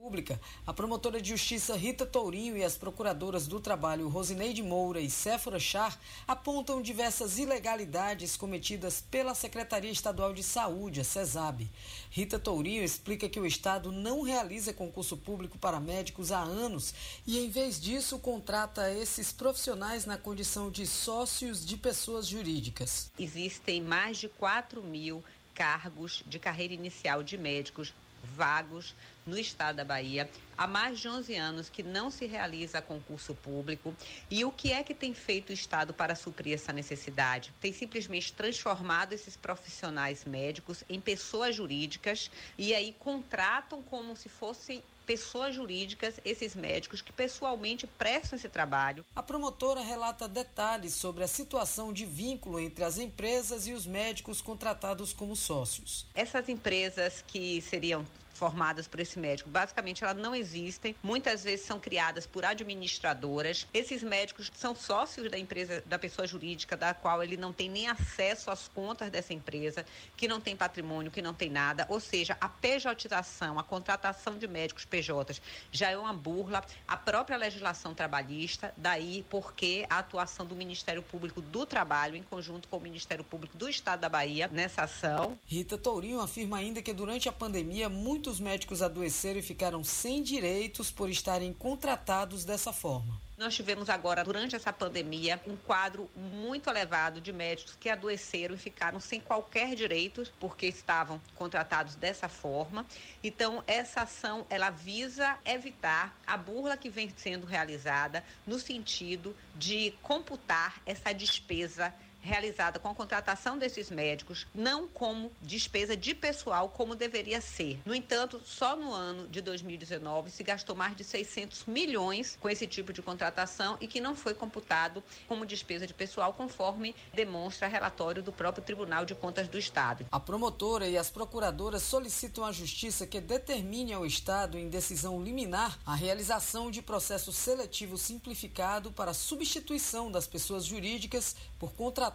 Pública, a promotora de justiça Rita Tourinho e as procuradoras do trabalho Rosineide Moura e Séfora Char apontam diversas ilegalidades cometidas pela Secretaria Estadual de Saúde, a CESAB. Rita Tourinho explica que o Estado não realiza concurso público para médicos há anos e, em vez disso, contrata esses profissionais na condição de sócios de pessoas jurídicas. Existem mais de 4 mil cargos de carreira inicial de médicos vagos no estado da Bahia. Há mais de 11 anos que não se realiza concurso público. E o que é que tem feito o Estado para suprir essa necessidade? Tem simplesmente transformado esses profissionais médicos em pessoas jurídicas e aí contratam como se fossem pessoas jurídicas, esses médicos que pessoalmente prestam esse trabalho. A promotora relata detalhes sobre a situação de vínculo entre as empresas e os médicos contratados como sócios. Essas empresas que seriam formadas por esse médico. Basicamente, elas não existem. Muitas vezes são criadas por administradoras. Esses médicos são sócios da empresa, da pessoa jurídica, da qual ele não tem nem acesso às contas dessa empresa, que não tem patrimônio, que não tem nada. Ou seja, a pejotização, a contratação de médicos PJs já é uma burla. A própria legislação trabalhista, daí porque a atuação do Ministério Público do Trabalho, em conjunto com o Ministério Público do Estado da Bahia, nessa ação. Rita Tourinho afirma ainda que durante a pandemia, muitos muitos médicos adoeceram e ficaram sem direitos por estarem contratados dessa forma. Nós tivemos agora, durante essa pandemia, um quadro muito elevado de médicos que adoeceram e ficaram sem qualquer direito porque estavam contratados dessa forma. Então, essa ação, ela visa evitar a burla que vem sendo realizada no sentido de computar essa despesa realizada com a contratação desses médicos, não como despesa de pessoal como deveria ser. No entanto, só no ano de 2019 se gastou mais de 600 milhões com esse tipo de contratação e que não foi computado como despesa de pessoal, conforme demonstra relatório do próprio Tribunal de Contas do Estado. A promotora e as procuradoras solicitam à Justiça que determine ao Estado, em decisão liminar, a realização de processo seletivo simplificado para substituição das pessoas jurídicas por contratação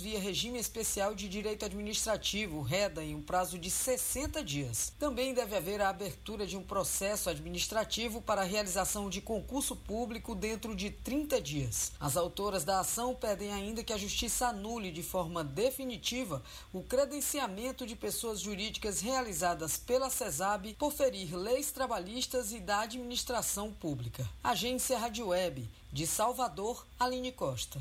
via regime especial de direito administrativo, REDA, em um prazo de 60 dias. Também deve haver a abertura de um processo administrativo para a realização de concurso público dentro de 30 dias. As autoras da ação pedem ainda que a Justiça anule de forma definitiva o credenciamento de pessoas jurídicas realizadas pela CESAB por ferir leis trabalhistas e da administração pública. Agência Rádio Web, de Salvador, Aline Costa.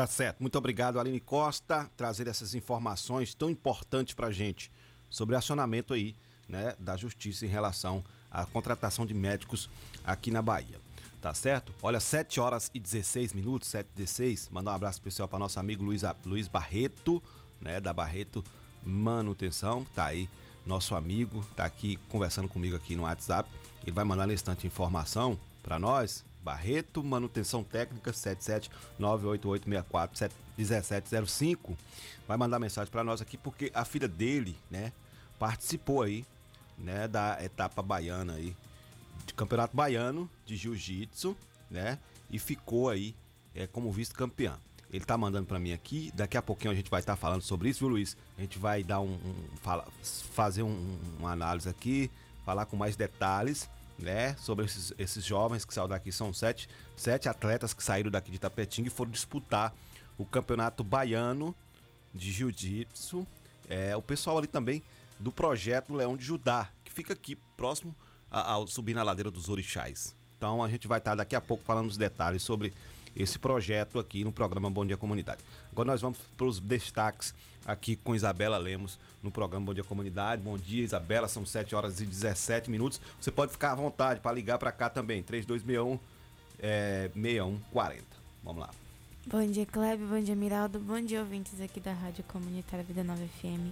Tá certo. Muito obrigado, Aline Costa, trazer essas informações tão importantes para gente sobre acionamento aí, né, da justiça em relação à contratação de médicos aqui na Bahia. Tá certo? Olha, 7 horas e 16 minutos, 7 e 16. Mandar um abraço especial para nosso amigo Luiz, Luiz Barreto, né, da Barreto Manutenção, tá aí nosso amigo, tá aqui conversando comigo aqui no WhatsApp. Ele vai mandar nesse instante informação para nós, Barreto, manutenção técnica 77988641705. Vai mandar mensagem para nós aqui porque a filha dele, né, participou aí, né, da etapa baiana aí, de Campeonato Baiano de Jiu-Jitsu, né, e ficou aí é, como vice-campeão. Ele tá mandando para mim aqui, daqui a pouquinho a gente vai estar tá falando sobre isso, viu, Luiz? A gente vai dar um, um fala, fazer um, uma análise aqui, falar com mais detalhes né, sobre esses, esses jovens que saíram daqui. São sete, sete atletas que saíram daqui de Tapetinga e foram disputar o campeonato baiano de jiu-jitsu. É, o pessoal ali também do projeto Leão de Judá, que fica aqui próximo ao subir na ladeira dos Orixás. Então a gente vai estar daqui a pouco falando os detalhes sobre esse projeto aqui no programa Bom Dia Comunidade. Agora nós vamos para os destaques aqui com Isabela Lemos no programa Bom Dia Comunidade. Bom dia, Isabela, são 7 horas e 17 minutos. Você pode ficar à vontade para ligar para cá também, 3261 é, 6140. Vamos lá. Bom dia, Kleber. Bom dia, Miraldo. Bom dia, ouvintes aqui da Rádio Comunitária Vida Nova FM.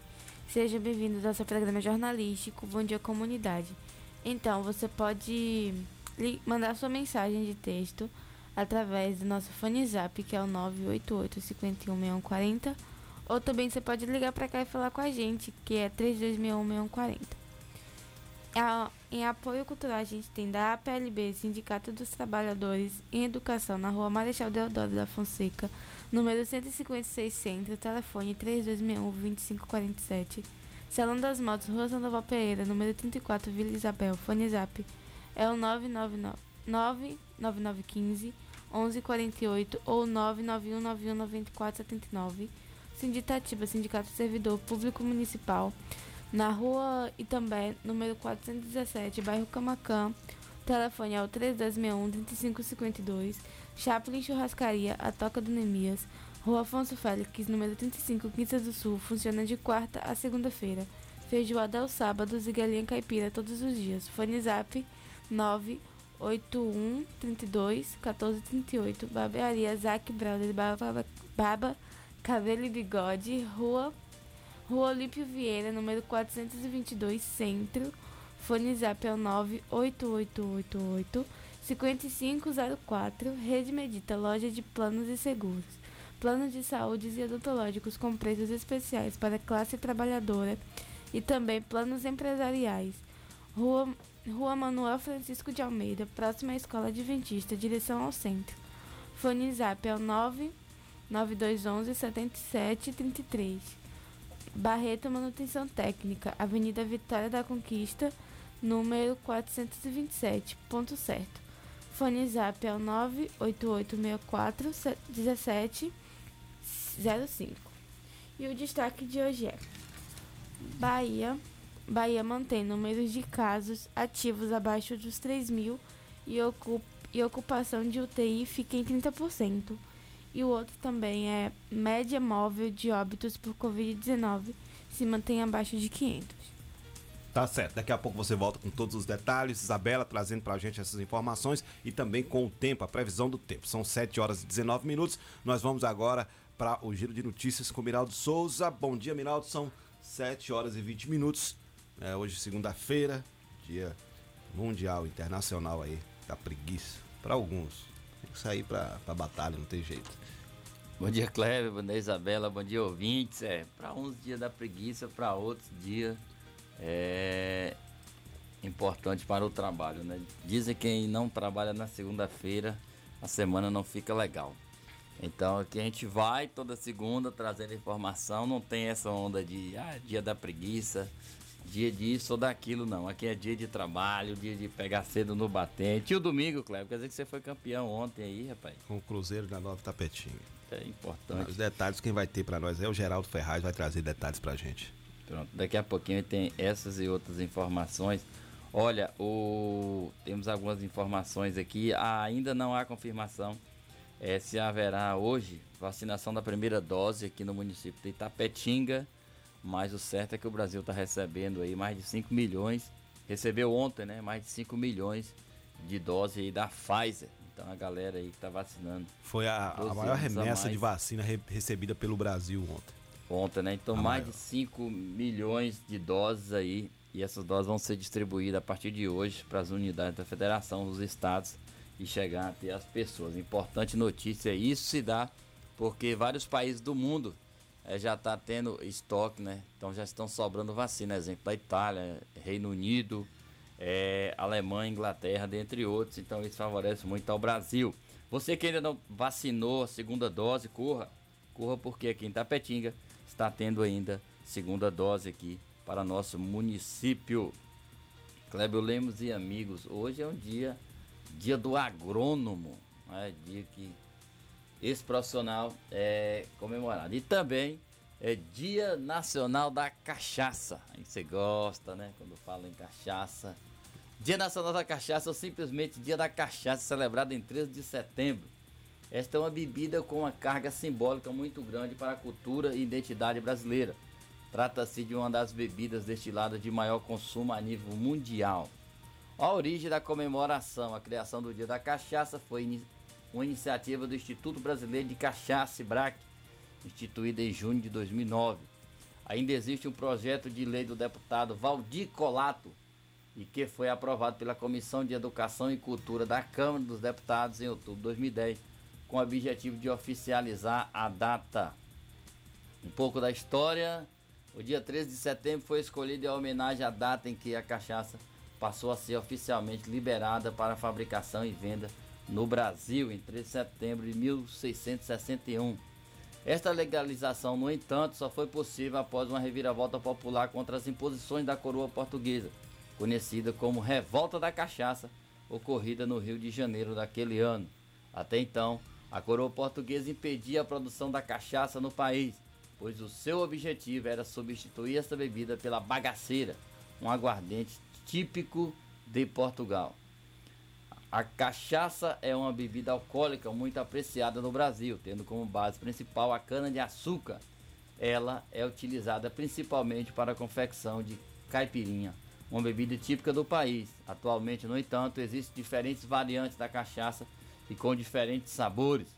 Sejam bem-vindos ao seu programa jornalístico Bom Dia Comunidade. Então, você pode mandar sua mensagem de texto através do nosso fone zap, que é o 988 51 ou também você pode ligar para cá e falar com a gente, que é 3261 Em apoio cultural, a gente tem da APLB, Sindicato dos Trabalhadores em Educação, na rua Marechal Deodoro da Fonseca, número 156 Centro, telefone 3261-2547. Salão das Motos, Rua Sandoval Pereira, número 34, Vila Isabel. Fone Zap é o 99915 1148 ou 991919479. Sinditativa, Sindicato Servidor Público Municipal, na rua Itambé, número 417, bairro Camacã. telefone é o 3261-3552. Chaplin Churrascaria, a Toca do Nemias. Rua Afonso Félix, número 35, Quinta do Sul. Funciona de quarta a segunda-feira. Feijoada aos sábados e galinha caipira todos os dias. Fone Zap 981 32 14 38. Barbearia Zac Brother Baba, Baba Cabelo e Bigode. Rua Rua Olímpio Vieira, número 422, Centro. Fone Zap é o 98888 5504. Rede Medita, loja de planos e seguros. Planos de saúde e odontológicos com preços especiais para classe trabalhadora e também planos empresariais. Rua, Rua Manuel Francisco de Almeida, próxima à Escola Adventista, direção ao centro. Fone Zap é o 99211 7733. Barreto Manutenção Técnica, Avenida Vitória da Conquista, número 427, ponto certo. Fone Zap é o 98864 1705. E o destaque de hoje é: Bahia, Bahia mantém números de casos ativos abaixo dos 3 mil e, ocupa, e ocupação de UTI fica em 30% e o outro também é média móvel de óbitos por Covid-19 se mantém abaixo de 500. Tá certo, daqui a pouco você volta com todos os detalhes, Isabela trazendo pra gente essas informações e também com o tempo, a previsão do tempo. São 7 horas e 19 minutos. Nós vamos agora para o giro de notícias com Miraldo Souza. Bom dia, Miraldo. São 7 horas e 20 minutos. É, hoje, segunda-feira, dia mundial, internacional aí da preguiça. Para alguns, tem que sair para batalha, não tem jeito. Bom dia, Cleber. Bom dia, Isabela. Bom dia, ouvintes. É, para uns dias da preguiça, para outros dias é importante para o trabalho, né? Dizem que quem não trabalha na segunda-feira, a semana não fica legal. Então aqui a gente vai toda segunda trazendo informação, não tem essa onda de ah, dia da preguiça, dia disso ou daquilo, não. Aqui é dia de trabalho, dia de pegar cedo no batente. E o domingo, Cleber, quer dizer que você foi campeão ontem aí, rapaz? Com o Cruzeiro da Nova Tapetinho. É importante. Os detalhes, quem vai ter para nós é o Geraldo Ferraz, vai trazer detalhes pra gente. Pronto, daqui a pouquinho tem essas e outras informações. Olha, o... temos algumas informações aqui. Ah, ainda não há confirmação é, se haverá hoje vacinação da primeira dose aqui no município de Itapetinga mas o certo é que o Brasil está recebendo aí mais de 5 milhões, recebeu ontem, né? Mais de 5 milhões de doses aí da Pfizer. Então a galera aí que está vacinando. Foi a, a maior remessa a de vacina re recebida pelo Brasil ontem. Ontem, né? Então a mais maior. de 5 milhões de doses aí. E essas doses vão ser distribuídas a partir de hoje para as unidades da federação, dos estados e chegar até as pessoas. Importante notícia, isso se dá porque vários países do mundo é, já está tendo estoque, né? Então já estão sobrando vacina, exemplo da Itália, Reino Unido, é, Alemanha, Inglaterra, dentre outros. Então isso favorece muito ao Brasil. Você que ainda não vacinou a segunda dose, corra. Corra porque aqui em Tapetinga está tendo ainda segunda dose aqui para nosso município. Clébio Lemos e amigos, hoje é um dia, dia do agrônomo, né? dia que esse profissional é comemorado. E também é Dia Nacional da Cachaça. Aí você gosta, né? Quando fala em cachaça. Dia Nacional da Cachaça ou simplesmente Dia da Cachaça, celebrado em 13 de setembro. Esta é uma bebida com uma carga simbólica muito grande para a cultura e identidade brasileira. Trata-se de uma das bebidas destiladas de maior consumo a nível mundial. A origem da comemoração, a criação do Dia da Cachaça foi uma iniciativa do Instituto Brasileiro de Cachaça, BRAC, instituída em junho de 2009. Ainda existe um projeto de lei do deputado Valdir Colato, e que foi aprovado pela Comissão de Educação e Cultura da Câmara dos Deputados em outubro de 2010, com o objetivo de oficializar a data. Um pouco da história, o dia 13 de setembro foi escolhido em homenagem à data em que a cachaça passou a ser oficialmente liberada para fabricação e venda no Brasil em 3 de setembro de 1661. Esta legalização, no entanto, só foi possível após uma reviravolta popular contra as imposições da coroa portuguesa, conhecida como Revolta da Cachaça, ocorrida no Rio de Janeiro daquele ano. Até então, a coroa portuguesa impedia a produção da cachaça no país, pois o seu objetivo era substituir esta bebida pela bagaceira, um aguardente típico de Portugal. A cachaça é uma bebida alcoólica muito apreciada no Brasil, tendo como base principal a cana-de-açúcar. Ela é utilizada principalmente para a confecção de caipirinha, uma bebida típica do país. Atualmente, no entanto, existem diferentes variantes da cachaça e com diferentes sabores.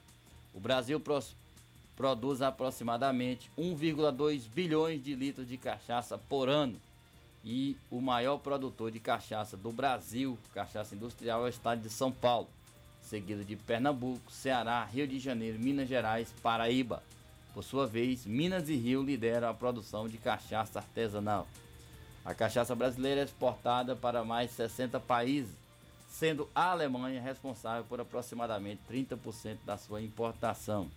O Brasil produz aproximadamente 1,2 bilhões de litros de cachaça por ano. E o maior produtor de cachaça do Brasil, cachaça industrial, é o estado de São Paulo, seguido de Pernambuco, Ceará, Rio de Janeiro, Minas Gerais, Paraíba. Por sua vez, Minas e Rio lideram a produção de cachaça artesanal. A cachaça brasileira é exportada para mais de 60 países, sendo a Alemanha responsável por aproximadamente 30% da sua importação.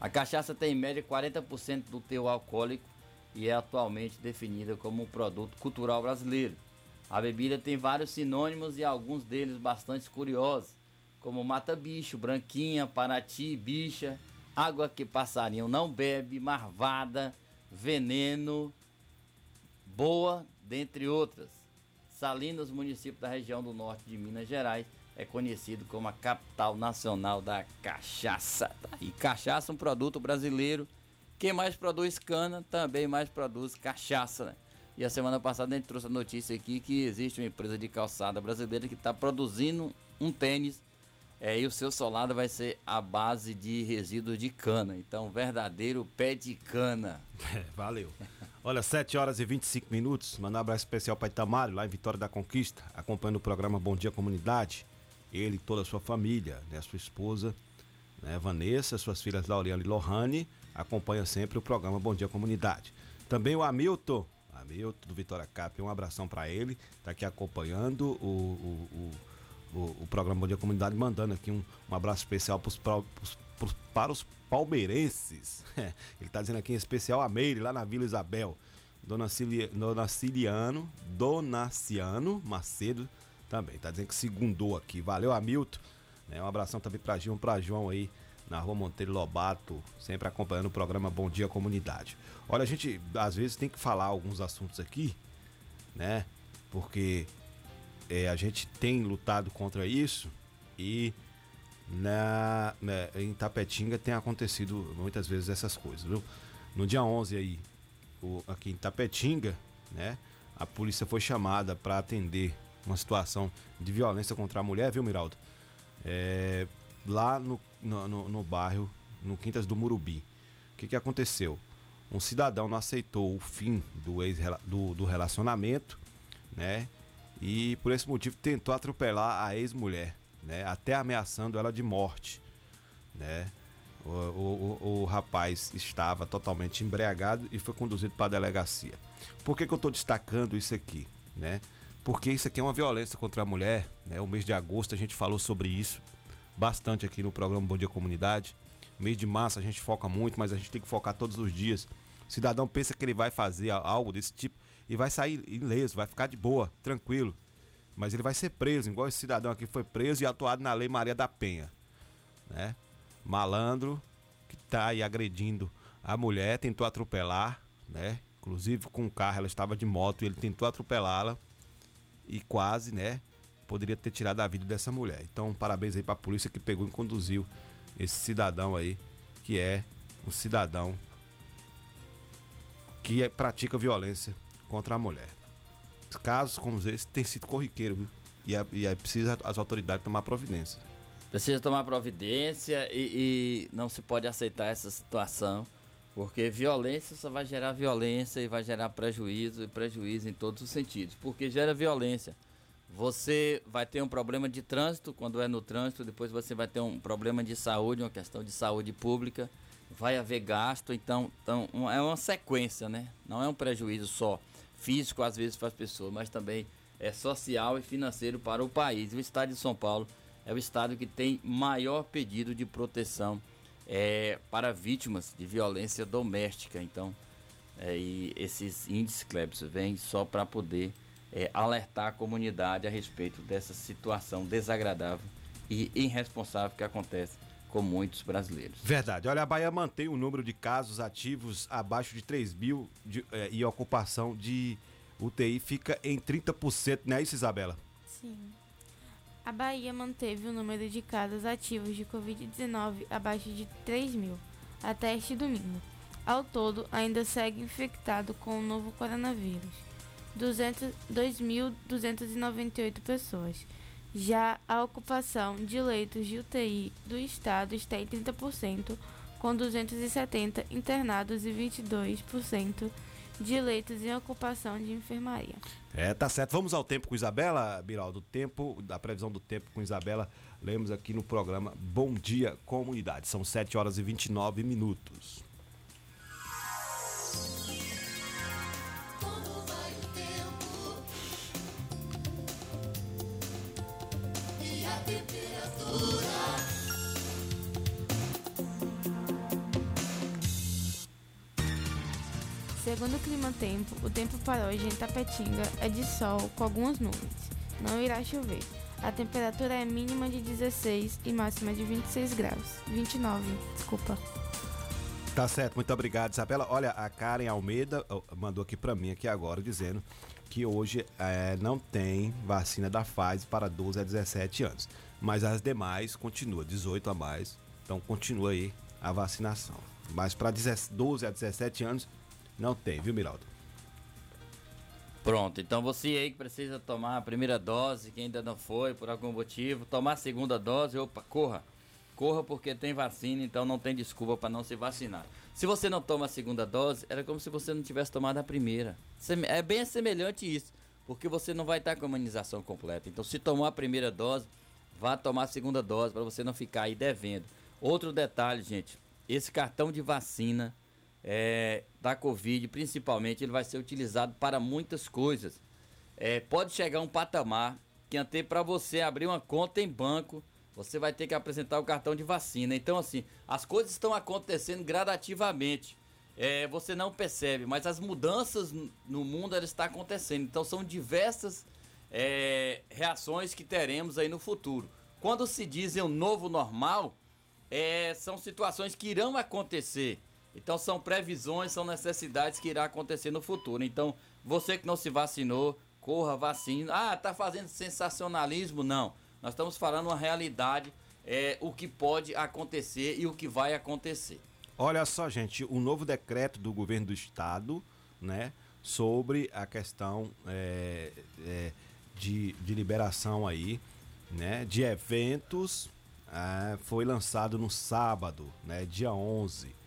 A cachaça tem em média 40% do teor alcoólico e é atualmente definida como um produto cultural brasileiro. A bebida tem vários sinônimos e alguns deles bastante curiosos, como mata-bicho, branquinha, paraty, bicha, água que passarinho não bebe, marvada, veneno, boa, dentre outras. Salinas, município da região do norte de Minas Gerais, é conhecido como a capital nacional da cachaça. E cachaça é um produto brasileiro. Quem mais produz cana também mais produz cachaça. Né? E a semana passada a gente trouxe a notícia aqui que existe uma empresa de calçada brasileira que está produzindo um tênis é, e o seu solado vai ser a base de resíduos de cana. Então, verdadeiro pé de cana. É, valeu. Olha, 7 horas e 25 minutos. Mandar um abraço especial para Itamário, lá em Vitória da Conquista, acompanhando o programa Bom Dia Comunidade. Ele e toda a sua família, né? Sua esposa, né? Vanessa, suas filhas Lauriane e Lohane, acompanha sempre o programa Bom Dia Comunidade. Também o Hamilton, Hamilton do Vitória Cap, um abração para ele, tá aqui acompanhando o, o, o, o, programa Bom Dia Comunidade, mandando aqui um, um abraço especial pros, pros, pros, para os palmeirenses. Ele está dizendo aqui em especial a Meire, lá na Vila Isabel. Dona, Cili, Dona Ciliano, Dona Ciano Macedo também. Tá dizendo que segundou aqui. Valeu, Hamilton. Né? Um abração também pra Gil, pra João aí, na rua Monteiro Lobato, sempre acompanhando o programa Bom Dia Comunidade. Olha, a gente às vezes tem que falar alguns assuntos aqui, né? Porque é, a gente tem lutado contra isso e na, né, em Tapetinga tem acontecido muitas vezes essas coisas, viu? No dia 11 aí, o, aqui em Tapetinga, né? A polícia foi chamada para atender uma situação de violência contra a mulher, viu, Miraldo? É, lá no, no, no, bairro, no Quintas do Murubi. O que, que aconteceu? Um cidadão não aceitou o fim do, ex, do, do relacionamento, né? E por esse motivo tentou atropelar a ex-mulher né? Até ameaçando ela de morte, né? O, o, o, o rapaz estava totalmente embriagado e foi conduzido para a delegacia. Por que, que eu estou destacando isso aqui, né? Porque isso aqui é uma violência contra a mulher, né? O mês de agosto a gente falou sobre isso bastante aqui no programa Bom Dia Comunidade. Mês de março a gente foca muito, mas a gente tem que focar todos os dias. O cidadão pensa que ele vai fazer algo desse tipo e vai sair ileso, vai ficar de boa, tranquilo mas ele vai ser preso, igual esse cidadão aqui foi preso e atuado na Lei Maria da Penha. Né? Malandro que está aí agredindo a mulher, tentou atropelar, né? Inclusive com o carro, ela estava de moto e ele tentou atropelá-la e quase, né? Poderia ter tirado a vida dessa mulher. Então, parabéns aí para a polícia que pegou e conduziu esse cidadão aí, que é um cidadão que pratica violência contra a mulher casos como esse têm sido corriqueiro, viu? E é, e é preciso as autoridades tomar providência. Precisa tomar providência e, e não se pode aceitar essa situação, porque violência só vai gerar violência e vai gerar prejuízo e prejuízo em todos os sentidos. Porque gera violência. Você vai ter um problema de trânsito quando é no trânsito, depois você vai ter um problema de saúde, uma questão de saúde pública, vai haver gasto, então, então é uma sequência, né? Não é um prejuízo só físico às vezes para as pessoas, mas também é social e financeiro para o país. O estado de São Paulo é o estado que tem maior pedido de proteção é, para vítimas de violência doméstica. Então, é, esses índices, Klebs, vêm só para poder é, alertar a comunidade a respeito dessa situação desagradável e irresponsável que acontece com muitos brasileiros. Verdade. Olha, a Bahia mantém o número de casos ativos abaixo de 3 mil de, é, e a ocupação de UTI fica em 30%, não é isso, Isabela? Sim. A Bahia manteve o número de casos ativos de Covid-19 abaixo de 3 mil até este domingo. Ao todo, ainda segue infectado com o novo coronavírus. 2.298 pessoas. Já a ocupação de leitos de UTI do estado está em 30%, com 270 internados e 22% de leitos em ocupação de enfermaria. É, tá certo. Vamos ao tempo com Isabela, Biral, do tempo, da previsão do tempo com Isabela. Lemos aqui no programa Bom Dia Comunidade. São 7 horas e 29 minutos. Segundo o Clima Tempo, o tempo para hoje em Tapetinga é de sol com algumas nuvens. Não irá chover. A temperatura é mínima de 16 e máxima de 26 graus. 29, desculpa. Tá certo, muito obrigado, Isabela. Olha, a Karen Almeida mandou aqui para mim aqui agora dizendo que hoje é, não tem vacina da Pfizer para 12 a 17 anos, mas as demais continua 18 a mais, então continua aí a vacinação. Mas para 12 a 17 anos não tem, viu, Miraldo? Pronto, então você aí que precisa tomar a primeira dose, que ainda não foi por algum motivo, tomar a segunda dose, opa, corra. Corra porque tem vacina, então não tem desculpa para não se vacinar. Se você não toma a segunda dose, era como se você não tivesse tomado a primeira. É bem semelhante isso, porque você não vai estar com a imunização completa. Então, se tomou a primeira dose, vá tomar a segunda dose para você não ficar aí devendo. Outro detalhe, gente, esse cartão de vacina é, da Covid, principalmente, ele vai ser utilizado para muitas coisas. É, pode chegar um patamar que até para você abrir uma conta em banco, você vai ter que apresentar o cartão de vacina. Então, assim, as coisas estão acontecendo gradativamente. É, você não percebe, mas as mudanças no mundo estão acontecendo. Então, são diversas é, reações que teremos aí no futuro. Quando se diz um novo normal, é, são situações que irão acontecer. Então são previsões, são necessidades que irá acontecer no futuro. Então, você que não se vacinou, corra, vacina. Ah, tá fazendo sensacionalismo? Não. Nós estamos falando uma realidade, é, o que pode acontecer e o que vai acontecer. Olha só, gente, o novo decreto do governo do estado, né, sobre a questão é, é, de, de liberação aí, né, de eventos, é, foi lançado no sábado, né, dia 11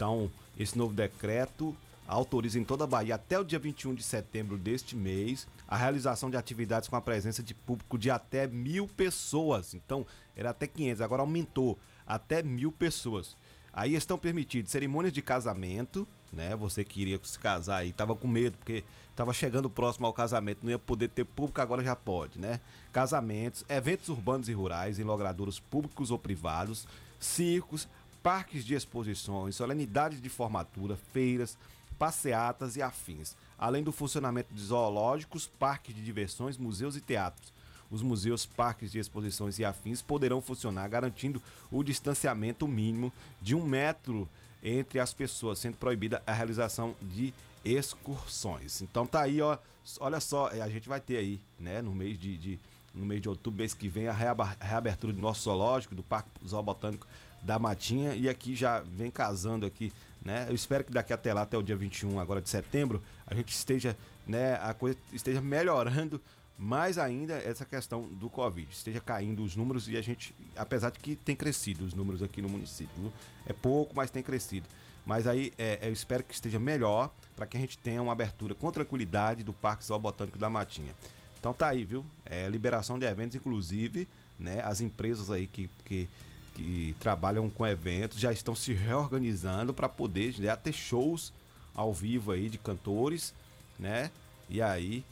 então, esse novo decreto autoriza em toda a Bahia até o dia 21 de setembro deste mês a realização de atividades com a presença de público de até mil pessoas. Então, era até 500, agora aumentou até mil pessoas. Aí estão permitidos cerimônias de casamento, né? Você que iria se casar aí, tava com medo porque estava chegando próximo ao casamento, não ia poder ter público, agora já pode, né? Casamentos, eventos urbanos e rurais em logradouros públicos ou privados, circos, parques de exposições, solenidades de formatura, feiras, passeatas e afins, além do funcionamento de zoológicos, parques de diversões, museus e teatros. Os museus, parques de exposições e afins poderão funcionar garantindo o distanciamento mínimo de um metro entre as pessoas, sendo proibida a realização de excursões. Então tá aí, ó, olha só, a gente vai ter aí, né, no mês de, de no mês de outubro, mês que vem, a reabertura do nosso zoológico, do Parque Zoobotânico da Matinha e aqui já vem casando aqui, né? Eu espero que daqui até lá, até o dia 21 agora de setembro, a gente esteja, né, a coisa esteja melhorando mais ainda essa questão do Covid, esteja caindo os números e a gente, apesar de que tem crescido os números aqui no município, é pouco, mas tem crescido. Mas aí é, eu espero que esteja melhor para que a gente tenha uma abertura com tranquilidade do Parque Zoobotânico da Matinha. Então tá aí, viu? É, liberação de eventos, inclusive, né? As empresas aí que, que que trabalham com eventos já estão se reorganizando para poder já ter shows ao vivo aí de cantores, né? E aí,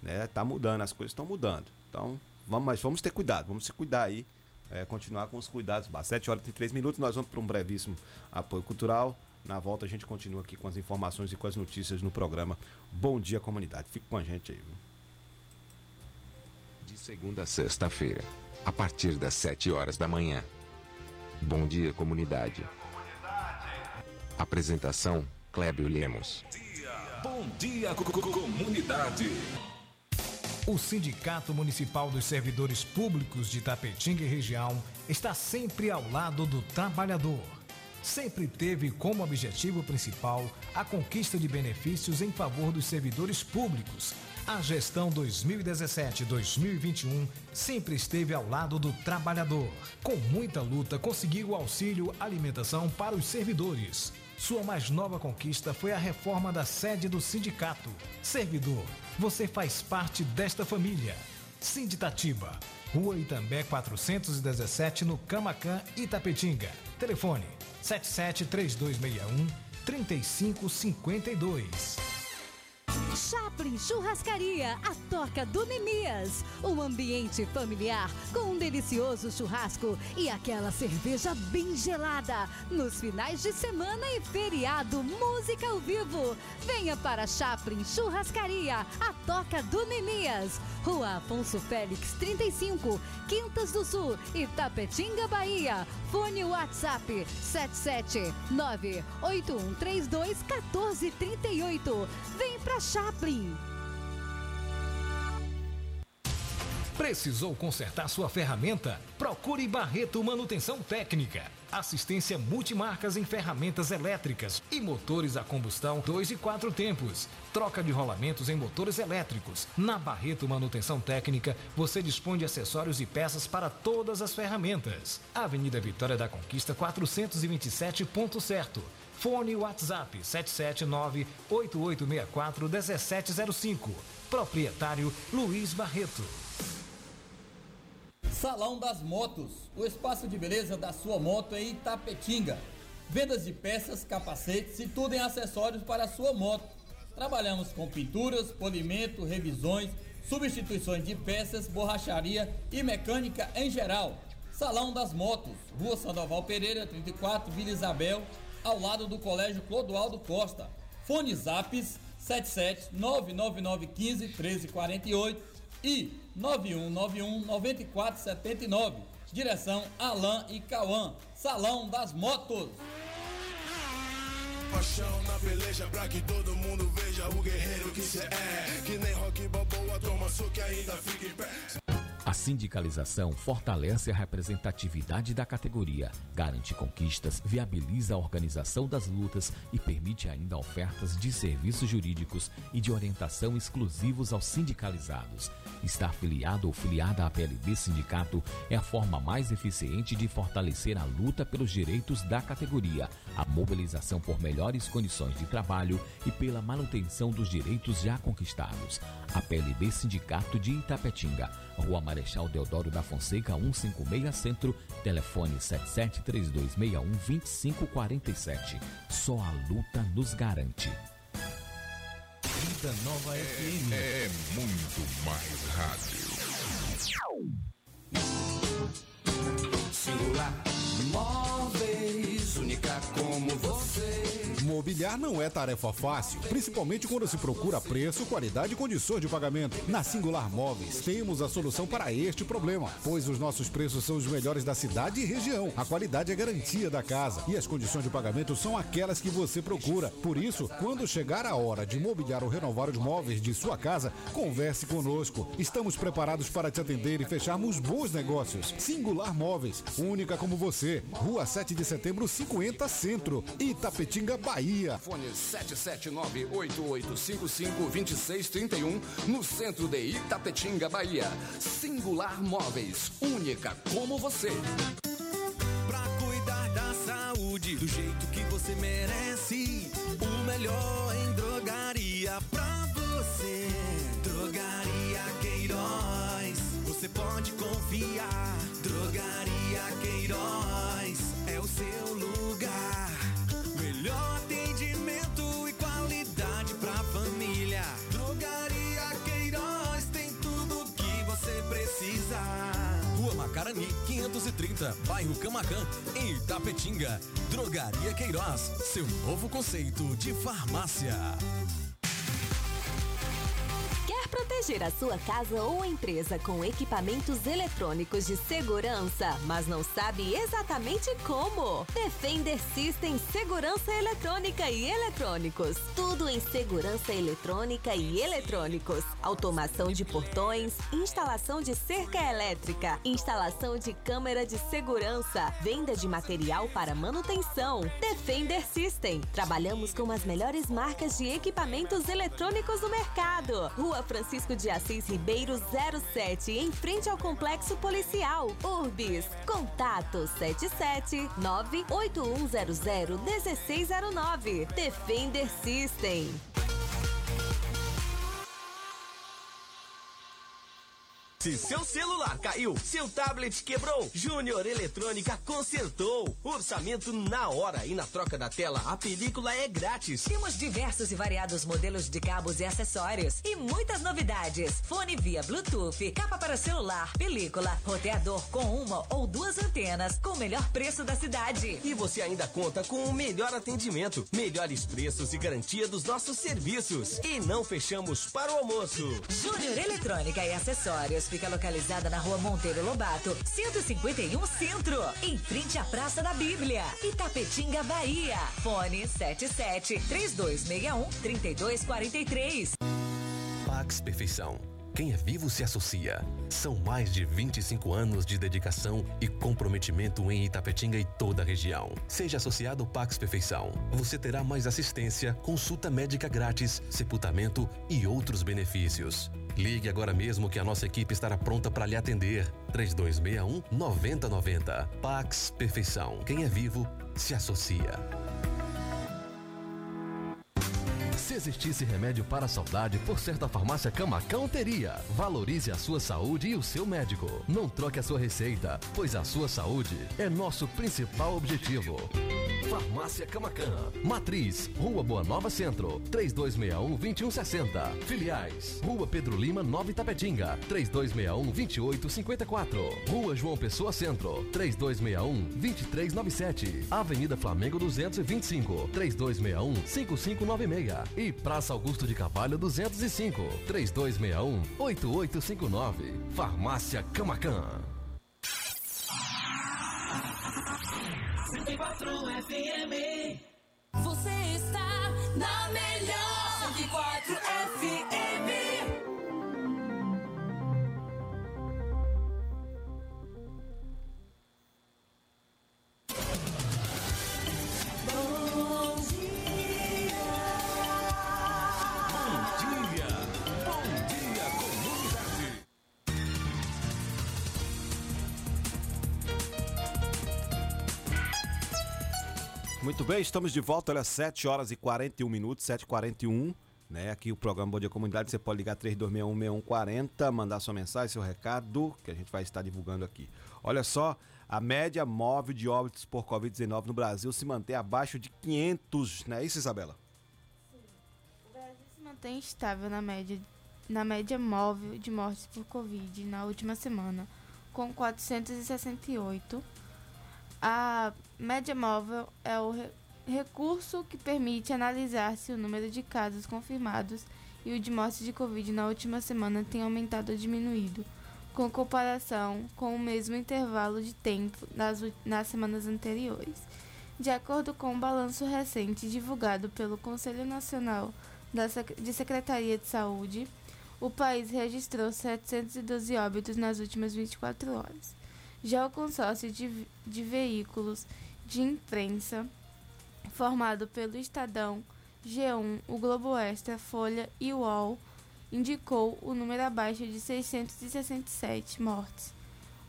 né, tá mudando, as coisas estão mudando. Então, vamos, mas vamos ter cuidado, vamos se cuidar aí. é, continuar com os cuidados básicos. 7 horas e 3 minutos, nós vamos para um brevíssimo apoio cultural. Na volta a gente continua aqui com as informações e com as notícias no programa Bom Dia Comunidade. Fique com a gente aí. Viu? De segunda a sexta-feira, a partir das 7 horas da manhã. Bom Dia Comunidade. Apresentação: Clébio Lemos. Bom dia, co co comunidade. O Sindicato Municipal dos Servidores Públicos de Tapetinga e região está sempre ao lado do trabalhador. Sempre teve como objetivo principal a conquista de benefícios em favor dos servidores públicos. A gestão 2017-2021 sempre esteve ao lado do trabalhador. Com muita luta, conseguiu o auxílio alimentação para os servidores. Sua mais nova conquista foi a reforma da sede do sindicato. Servidor, você faz parte desta família. Sinditatiba, Rua Itambé 417, no Camacan, Itapetinga. Telefone 773261 3552. Chaplin Churrascaria, a Toca do Nemias. Um ambiente familiar com um delicioso churrasco e aquela cerveja bem gelada. Nos finais de semana e feriado, música ao vivo. Venha para Chaplin Churrascaria, a Toca do Nemias. Rua Afonso Félix 35, Quintas do Sul, Itapetinga, Bahia. Fone WhatsApp 77981321438. Vem pra Chaplin. Precisou consertar sua ferramenta? Procure Barreto Manutenção Técnica. Assistência multimarcas em ferramentas elétricas e motores a combustão 2 e 4 tempos. Troca de rolamentos em motores elétricos. Na Barreto Manutenção Técnica, você dispõe de acessórios e peças para todas as ferramentas. Avenida Vitória da Conquista 427, ponto certo. Fone WhatsApp 779-8864-1705. Proprietário Luiz Barreto. Salão das Motos, o espaço de beleza da sua moto em Itapetinga. Vendas de peças, capacetes e tudo em acessórios para a sua moto. Trabalhamos com pinturas, polimento, revisões, substituições de peças, borracharia e mecânica em geral. Salão das Motos, Rua Sandoval Pereira, 34, Vila Isabel, ao lado do Colégio Clodoaldo Costa. Fone Zaps 77 99915 1348 e 9191 9479. Direção Alain e Cauã. Salão das Motos. Paixão na peleja pra que todo mundo veja o guerreiro que cê é. Que nem rock balboa, toma que ainda fica em pé. A sindicalização fortalece a representatividade da categoria, garante conquistas, viabiliza a organização das lutas e permite ainda ofertas de serviços jurídicos e de orientação exclusivos aos sindicalizados. Estar afiliado ou filiada à PLD Sindicato é a forma mais eficiente de fortalecer a luta pelos direitos da categoria, a mobilização por melhores condições de trabalho e pela manutenção dos direitos já conquistados. A PLD Sindicato de Itapetinga, Rua Marechal Deodoro da Fonseca, 156 Centro, telefone 7732612547. Só a luta nos garante. Vida Nova FM. É, é muito mais rádio. Singular Móveis, você. Mobiliar não é tarefa fácil, principalmente quando se procura preço, qualidade e condições de pagamento. Na Singular Móveis temos a solução para este problema, pois os nossos preços são os melhores da cidade e região. A qualidade é garantia da casa e as condições de pagamento são aquelas que você procura. Por isso, quando chegar a hora de mobiliar ou renovar os móveis de sua casa, converse conosco. Estamos preparados para te atender e fecharmos bons negócios. Singular Móveis, única como você. Rua 7 de setembro, 50 Centro, Itapetinga, Bahia. Fone 779-8855-2631, no centro de Itapetinga, Bahia. Singular Móveis, única como você. Pra cuidar da saúde do jeito que você merece, o melhor em drogaria pra você. Drogaria Queiroz, você pode confiar. Drogaria Queiroz é o seu lugar. Guarani 530, bairro Camacan, em Itapetinga. Drogaria Queiroz, seu novo conceito de farmácia. Proteger a sua casa ou empresa com equipamentos eletrônicos de segurança, mas não sabe exatamente como? Defender System Segurança Eletrônica e Eletrônicos. Tudo em segurança eletrônica e eletrônicos. Automação de portões, instalação de cerca elétrica, instalação de câmera de segurança, venda de material para manutenção. Defender System. Trabalhamos com as melhores marcas de equipamentos eletrônicos do mercado. Rua de Assis Ribeiro 07, em frente ao Complexo Policial. Urbis. Contato 77 98100 1609. Defender System. Se seu celular caiu, seu tablet quebrou, Júnior Eletrônica consertou. Orçamento na hora e na troca da tela, a película é grátis. Temos diversos e variados modelos de cabos e acessórios e muitas novidades. Fone via Bluetooth, capa para celular, película, roteador com uma ou duas antenas com o melhor preço da cidade. E você ainda conta com o melhor atendimento, melhores preços e garantia dos nossos serviços. E não fechamos para o almoço. Júnior Eletrônica e Acessórios fica localizada na rua Monteiro Lobato, 151 Centro, em frente à Praça da Bíblia, Itapetinga, Bahia. Fone 77 3261 3243. Pax Perfeição. Quem é vivo se associa. São mais de 25 anos de dedicação e comprometimento em Itapetinga e toda a região. Seja associado ao Pax Perfeição. Você terá mais assistência, consulta médica grátis, sepultamento e outros benefícios. Ligue agora mesmo que a nossa equipe estará pronta para lhe atender. 3261 9090. Pax Perfeição. Quem é vivo se associa. Se existisse remédio para a saudade, por certa farmácia Camacão teria. Valorize a sua saúde e o seu médico. Não troque a sua receita, pois a sua saúde é nosso principal objetivo. Farmácia Camacan. Matriz, Rua Boa Nova Centro, 3261-2160. Filiais, Rua Pedro Lima, Nova Itapetinga, 3261-2854. Rua João Pessoa Centro, 3261-2397. Avenida Flamengo 225, 3261-5596. E Praça Augusto de Carvalho 205, 3261-8859. Farmácia Camacan. 104 FM. Você está na melhor 104 FM. Muito bem, estamos de volta, olha, 7 horas e 41 minutos, 7h41. Né? Aqui o programa Bom Dia Comunidade, você pode ligar 3261-6140, mandar sua mensagem, seu recado, que a gente vai estar divulgando aqui. Olha só, a média móvel de óbitos por Covid-19 no Brasil se mantém abaixo de 500, não é isso, Isabela? O Brasil se mantém estável na média, na média móvel de mortes por Covid na última semana, com 468. A média móvel é o re- recurso que permite analisar se o número de casos confirmados e o de mortes de Covid na última semana tem aumentado ou diminuído, com comparação com o mesmo intervalo de tempo nas, nas semanas anteriores. De acordo com um balanço recente divulgado pelo Conselho Nacional da Sec- de Secretaria de Saúde, o país registrou 712 óbitos nas últimas 24 horas. Já o consórcio de, de veículos de imprensa, formado pelo Estadão, G1, o Globo Extra, Folha e UOL, indicou o número abaixo de 667 mortes.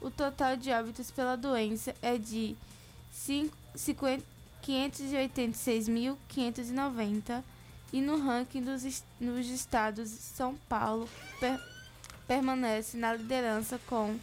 O total de óbitos pela doença é de cinco- cinquenta- 586.590 e no ranking dos nos estados, São Paulo per- permanece na liderança com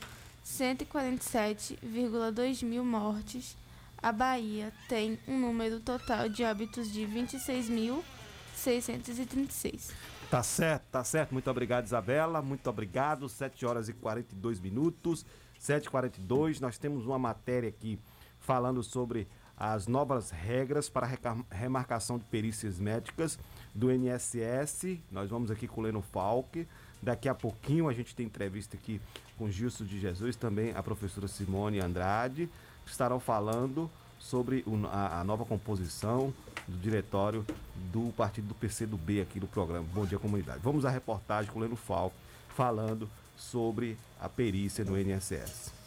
147,2 mil mortes. A Bahia tem um número total de óbitos de 26.636. Tá certo, tá certo. Muito obrigado, Isabela. Muito obrigado. 7 horas e 42 minutos. 7h42. Nós temos uma matéria aqui falando sobre as novas regras para remarcação de perícias médicas do INSS. Nós vamos aqui com o Leno Falck. Daqui a pouquinho a gente tem entrevista aqui com Gilson de Jesus, também a professora Simone Andrade, que estarão falando sobre a, nova composição do diretório do partido do PCdoB aqui no programa Bom Dia Comunidade. Vamos à reportagem com o Leno Falco falando sobre a perícia no INSS.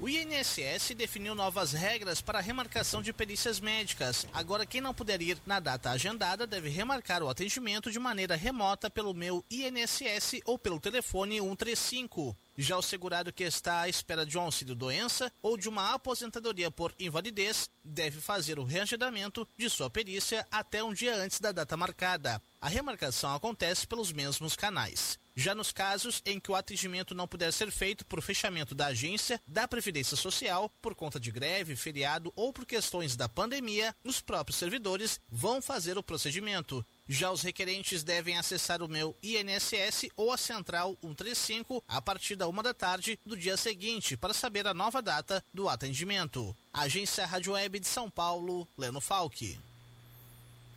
O INSS definiu novas regras para a remarcação de perícias médicas. Agora, quem não puder ir na data agendada deve remarcar o atendimento de maneira remota pelo meu INSS ou pelo telefone 135. Já o segurado que está à espera de um auxílio doença ou de uma aposentadoria por invalidez deve fazer o reagendamento de sua perícia até um dia antes da data marcada. A remarcação acontece pelos mesmos canais. Já nos casos em que o atendimento não puder ser feito por fechamento da agência da Previdência Social, por conta de greve, feriado ou por questões da pandemia, os próprios servidores vão fazer o procedimento. Já os requerentes devem acessar o meu INSS ou a Central 135 a partir da uma da tarde do dia seguinte para saber a nova data do atendimento. Agência Rádio Web de São Paulo, Leno Falck.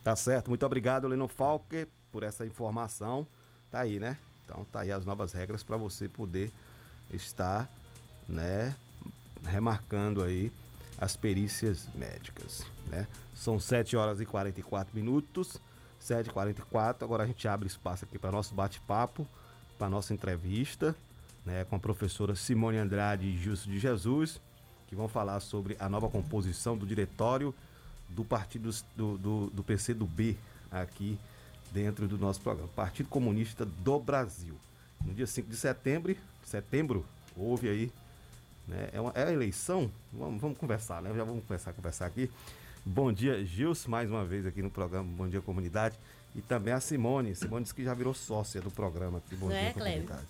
Tá certo, muito obrigado, Leno Falque, por essa informação. Tá aí, né? Então tá aí as novas regras para você poder estar, né, remarcando aí as perícias médicas, né? São 7 horas e 44 minutos, 7h44. Agora a gente abre espaço aqui para nosso bate-papo, para nossa entrevista, né, com a professora Simone Andrade e Justo de Jesus, que vão falar sobre a nova composição do diretório do Partido do, do, do PCdoB aqui dentro do nosso programa. Partido Comunista do Brasil. No dia 5 de setembro, setembro, houve aí, né? É, uma, é a eleição? Vamos, vamos conversar, né? Já vamos começar a conversar aqui. Bom dia, Gilson, mais uma vez aqui no programa Bom Dia Comunidade. E também a Simone. Simone disse que já virou sócia do programa aqui, Bom Não Dia é? Comunidade.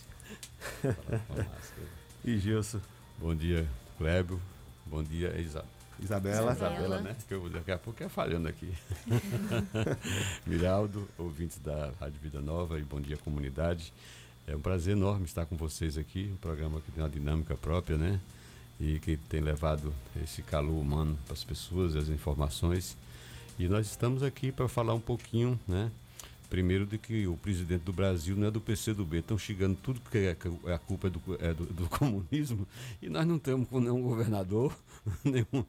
e Gilson. Bom dia, Clébio. Bom dia, Isa... Isabela. Isabela, né? Que eu, daqui a pouco é falhando aqui. Miraldo, ouvintes da Rádio Vida Nova e Bom Dia Comunidade. É um prazer enorme estar com vocês aqui. Um programa que tem uma dinâmica própria, né? E que tem levado esse calor humano para as pessoas, as informações. E nós estamos aqui para falar um pouquinho, né? Primeiro de que o presidente do Brasil não é do PCdoB, estão chegando tudo que é, que a culpa é do, é do, do comunismo e nós não temos nenhum governador, nenhum,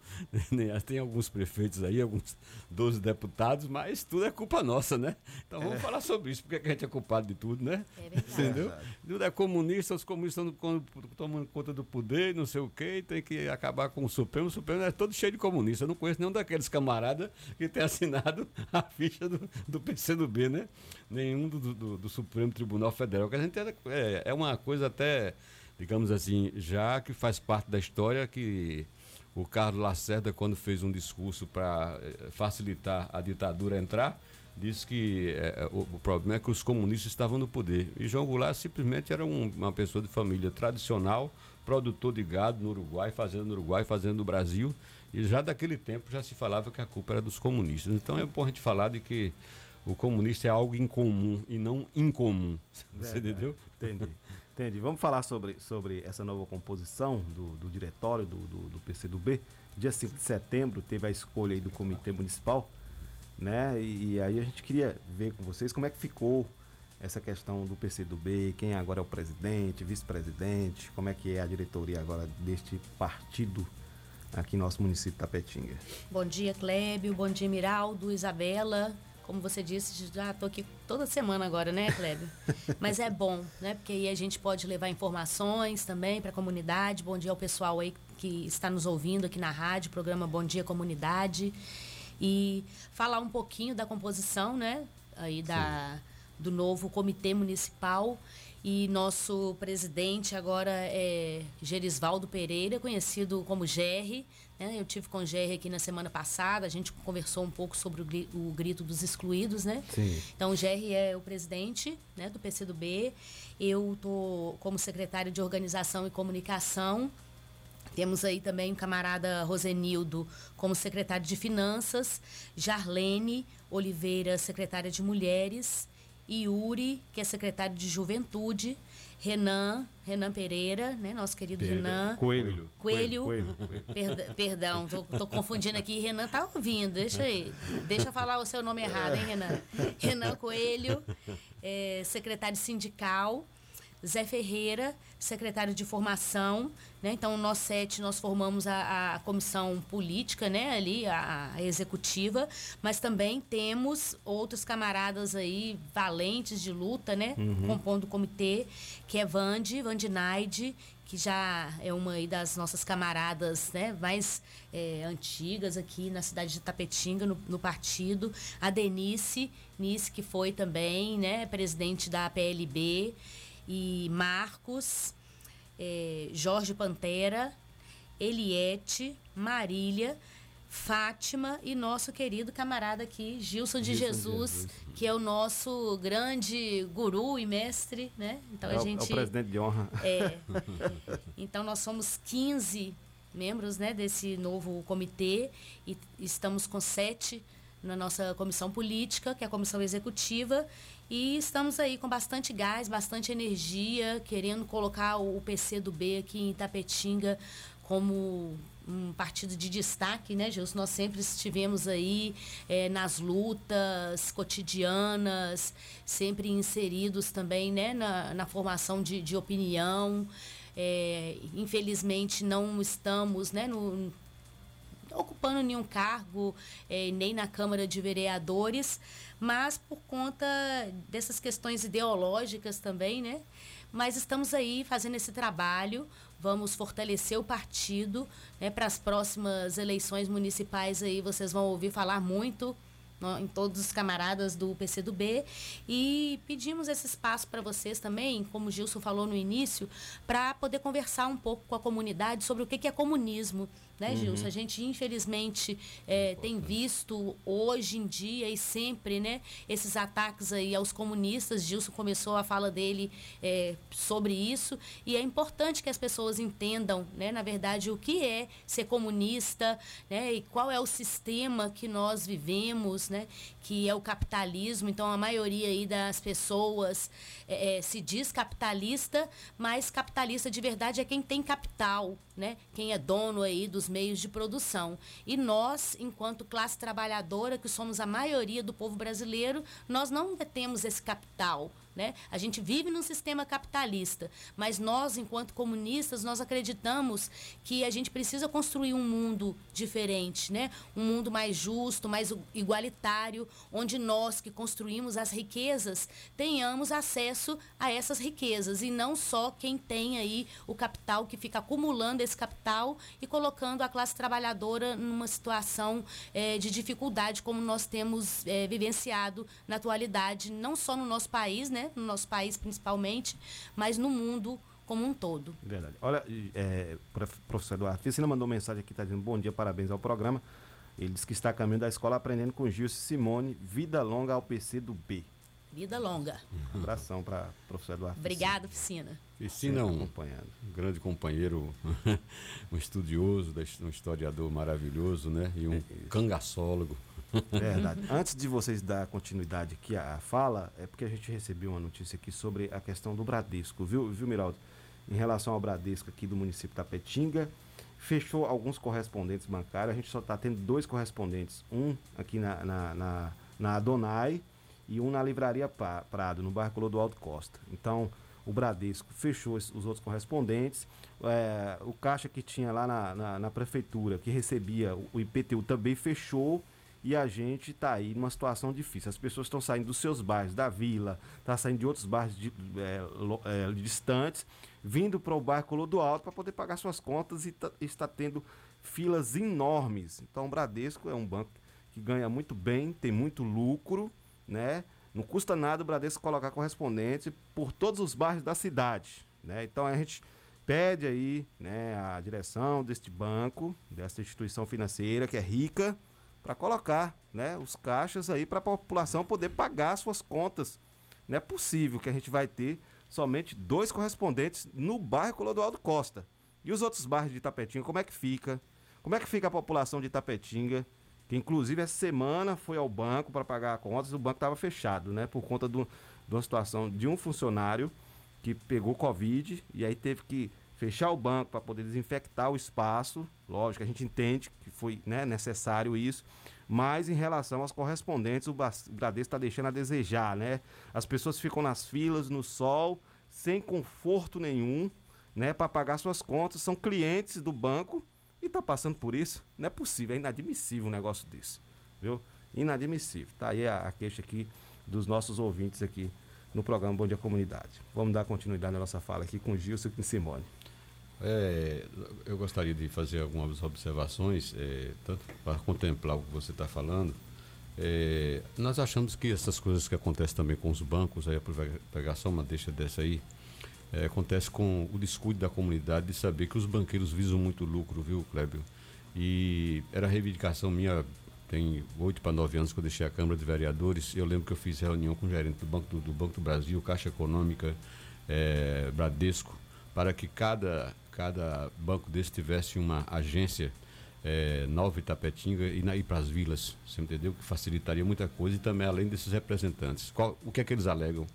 nem, tem alguns prefeitos aí, alguns 12 deputados, mas tudo é culpa nossa, né? Então vamos É. falar sobre isso, porque que a gente é culpado de tudo, né? É verdade. Entendeu? É. Tudo é comunista, os comunistas estão tomando conta do poder, não sei o quê, e tem que acabar com o Supremo. O Supremo é todo cheio de comunistas. Eu não conheço nenhum daqueles camaradas que tem assinado a ficha do, do PCdoB, né? Nenhum do, do, do Supremo Tribunal Federal. Que a gente é, é, é uma coisa até, digamos assim, já que faz parte da história que o Carlos Lacerda, quando fez um discurso para facilitar a ditadura entrar, disse que eh, o, o problema é que os comunistas estavam no poder. E João Goulart simplesmente era um- uma pessoa de família tradicional, produtor de gado no Uruguai, fazendo no Uruguai, fazendo no Brasil. E já daquele tempo já se falava que a culpa era dos comunistas. Então é bom a gente falar de que o comunista é algo incomum e não incomum. Você Verdade. entendeu? Entendi. Entendi. Vamos falar sobre, sobre essa nova composição do, do diretório do, do, do PCdoB. Dia 5 de setembro teve a escolha aí do Comitê Municipal, né? E, e aí a gente queria ver com vocês como é que ficou essa questão do PCdoB, quem agora é o presidente, vice-presidente, como é que é a diretoria agora deste partido aqui no nosso município de Tapetinga. Bom dia, Clébio. Bom dia, Miraldo, Isabela. Como você disse, já estou aqui toda semana agora, né, Clébio? Mas é bom, né? Porque aí a gente pode levar informações também para a comunidade. Bom dia ao pessoal aí que está nos ouvindo aqui na rádio, programa Bom Dia Comunidade. E falar um pouquinho da composição, né? Aí da, do novo comitê municipal. E nosso presidente agora é Gerisvaldo Pereira, conhecido como Gerry. Né? Eu tive com o Gerry aqui na semana passada, a gente conversou um pouco sobre o, gri- o grito dos excluídos, né? Sim. Então, o Gerry é o presidente né, do PCdoB. Eu estou como secretária de Organização e Comunicação. Temos aí também o camarada Rosenildo como secretário de Finanças, Jarlene Oliveira, secretária de Mulheres, Yuri, que é secretário de Juventude, Renan, Renan Pereira, né? Nosso querido Pereira. Renan. Coelho. Coelho. Coelho, coelho. Perda- perdão, tô, tô confundindo aqui. Renan tá ouvindo, deixa aí. Deixa eu falar o seu nome errado, hein, Renan? Renan Coelho, é, secretário sindical. Zé Ferreira, secretário de formação, né? Então, nós sete, nós formamos a, a comissão política, né? Ali, a, a executiva, mas também temos outros camaradas aí, valentes de luta, né? Uhum. Compondo o comitê, que é Vande, Vandinaide, que já é uma das nossas camaradas né, mais é, antigas aqui na cidade de Tapetinga, no, no partido. A Denise, Nice, que foi também né, presidente da PLB. E Marcos, é, Jorge Pantera, Eliette, Marília, Fátima e nosso querido camarada aqui, Gilson de Gilson Jesus, Jesus. que é o nosso grande guru e mestre, né? Então é, a gente é o presidente de honra. é. Então nós somos 15 membros né, desse novo comitê e estamos com sete na nossa comissão política, que é a comissão executiva, e estamos aí com bastante gás, bastante energia, querendo colocar o PC do B aqui em Itapetinga como um partido de destaque, né, Gilson? Nós sempre estivemos aí eh, nas lutas cotidianas, sempre inseridos também né, na, na formação de, de opinião. Eh, infelizmente não estamos né, no, ocupando nenhum cargo, eh, nem na Câmara de Vereadores, mas por conta dessas questões ideológicas também, né? Mas estamos aí fazendo esse trabalho, vamos fortalecer o partido, né? Para as próximas eleições municipais aí vocês vão ouvir falar muito no- em todos os camaradas do PCdoB e pedimos esse espaço para vocês também, como o Gilson falou no início, para poder conversar um pouco com a comunidade sobre o que é comunismo, né, Uhum. Gilson? A gente, infelizmente, eh, tem visto hoje em dia e sempre, né, esses ataques aí aos comunistas. Gilson começou a fala dele eh, sobre isso e é importante que as pessoas entendam, né, na verdade, o que é ser comunista, né, e qual é o sistema que nós vivemos, né, que é o capitalismo. Então, a maioria aí das pessoas eh, eh, se diz capitalista, mas capitalista de verdade é quem tem capital, né? Quem é dono aí dos meios de produção. E nós, enquanto classe trabalhadora, que somos a maioria do povo brasileiro, nós não detemos esse capital. Né? A gente vive num sistema capitalista, mas nós, enquanto comunistas, nós acreditamos que a gente precisa construir um mundo diferente, né? um mundo mais justo, mais igualitário, onde nós que construímos as riquezas tenhamos acesso a essas riquezas e não só quem tem aí o capital que fica acumulando esse capital e colocando a classe trabalhadora numa situação eh, de dificuldade como nós temos eh, vivenciado na atualidade, não só no nosso país, né? No nosso país principalmente, mas no mundo como um todo. Verdade. Olha, é, prof- professor Eduardo, a Ficina mandou mensagem aqui, está dizendo bom dia, parabéns ao programa. Ele diz que está a caminho da escola aprendendo com Gilson Simone, vida longa ao PC do B. Vida longa. Um abração para professor Eduardo. Obrigada, oficina. Piscina é um, acompanhando. um grande companheiro, um estudioso, um historiador maravilhoso, né? E um cangaçólogo. Verdade. Antes de vocês dar continuidade aqui à fala, é porque a gente recebeu uma notícia aqui sobre a questão do Bradesco, viu, viu Miraldo? Em relação ao Bradesco aqui do município de Tapetinga, fechou alguns correspondentes bancários. A gente só está tendo dois correspondentes, um aqui na, na, na, na Adonai e um na Livraria Prado, no bairro Clodoaldo Costa. Então, o Bradesco fechou os outros correspondentes. É, o caixa que tinha lá na, na, na prefeitura, que recebia o IPTU, também fechou. E a gente está aí numa situação difícil. As pessoas estão saindo dos seus bairros, da vila, está saindo de outros bairros de- é, é, distantes, vindo para o bairro Clodoaldo para poder pagar suas contas e tá- está tendo filas enormes. Então, o Bradesco é um banco que ganha muito bem, tem muito lucro, né? Não custa nada o Bradesco colocar correspondente por todos os bairros da cidade, né? Então a gente pede aí, né, a direção deste banco, dessa instituição financeira que é rica, para colocar, né, os caixas aí para a população poder pagar suas contas. Não é possível que a gente vai ter somente dois correspondentes no bairro Clodoaldo Costa. E os outros bairros de Itapetinga, como é que fica? Como é que fica a população de Itapetinga? Que inclusive essa semana foi ao banco para pagar contas, o banco estava fechado, né? Por conta do, de uma situação de um funcionário que pegou Covid e aí teve que fechar o banco para poder desinfectar o espaço. Lógico, a gente entende que foi né, necessário isso, mas em relação aos correspondentes, o Bradesco está deixando a desejar, né? As pessoas ficam nas filas, no sol, sem conforto nenhum, né, para pagar suas contas, são clientes do banco e tá passando por isso. Não é possível, é inadmissível um negócio desse, viu? Inadmissível. Tá aí a, a queixa aqui dos nossos ouvintes aqui no programa Bom Dia Comunidade. Vamos dar continuidade na nossa fala aqui com Gilson e Simone. É, eu gostaria de fazer algumas observações, é, tanto para contemplar o que você está falando. É, nós achamos que essas coisas que acontecem também com os bancos, aí para pegar só uma deixa dessa aí, é, acontece com o descuido da comunidade de saber que os banqueiros visam muito lucro, viu, Clébio? E era reivindicação minha, tem oito para nove anos que eu deixei a Câmara de Vereadores. Eu lembro que eu fiz reunião com o gerente do Banco do, do Banco do Brasil, Caixa Econômica, é, Bradesco, para que cada, cada banco desse tivesse uma agência é, Nova Itapetinga e, na- e para as vilas, você entendeu? Que facilitaria muita coisa e também além desses representantes. Qual- o que é que eles alegam?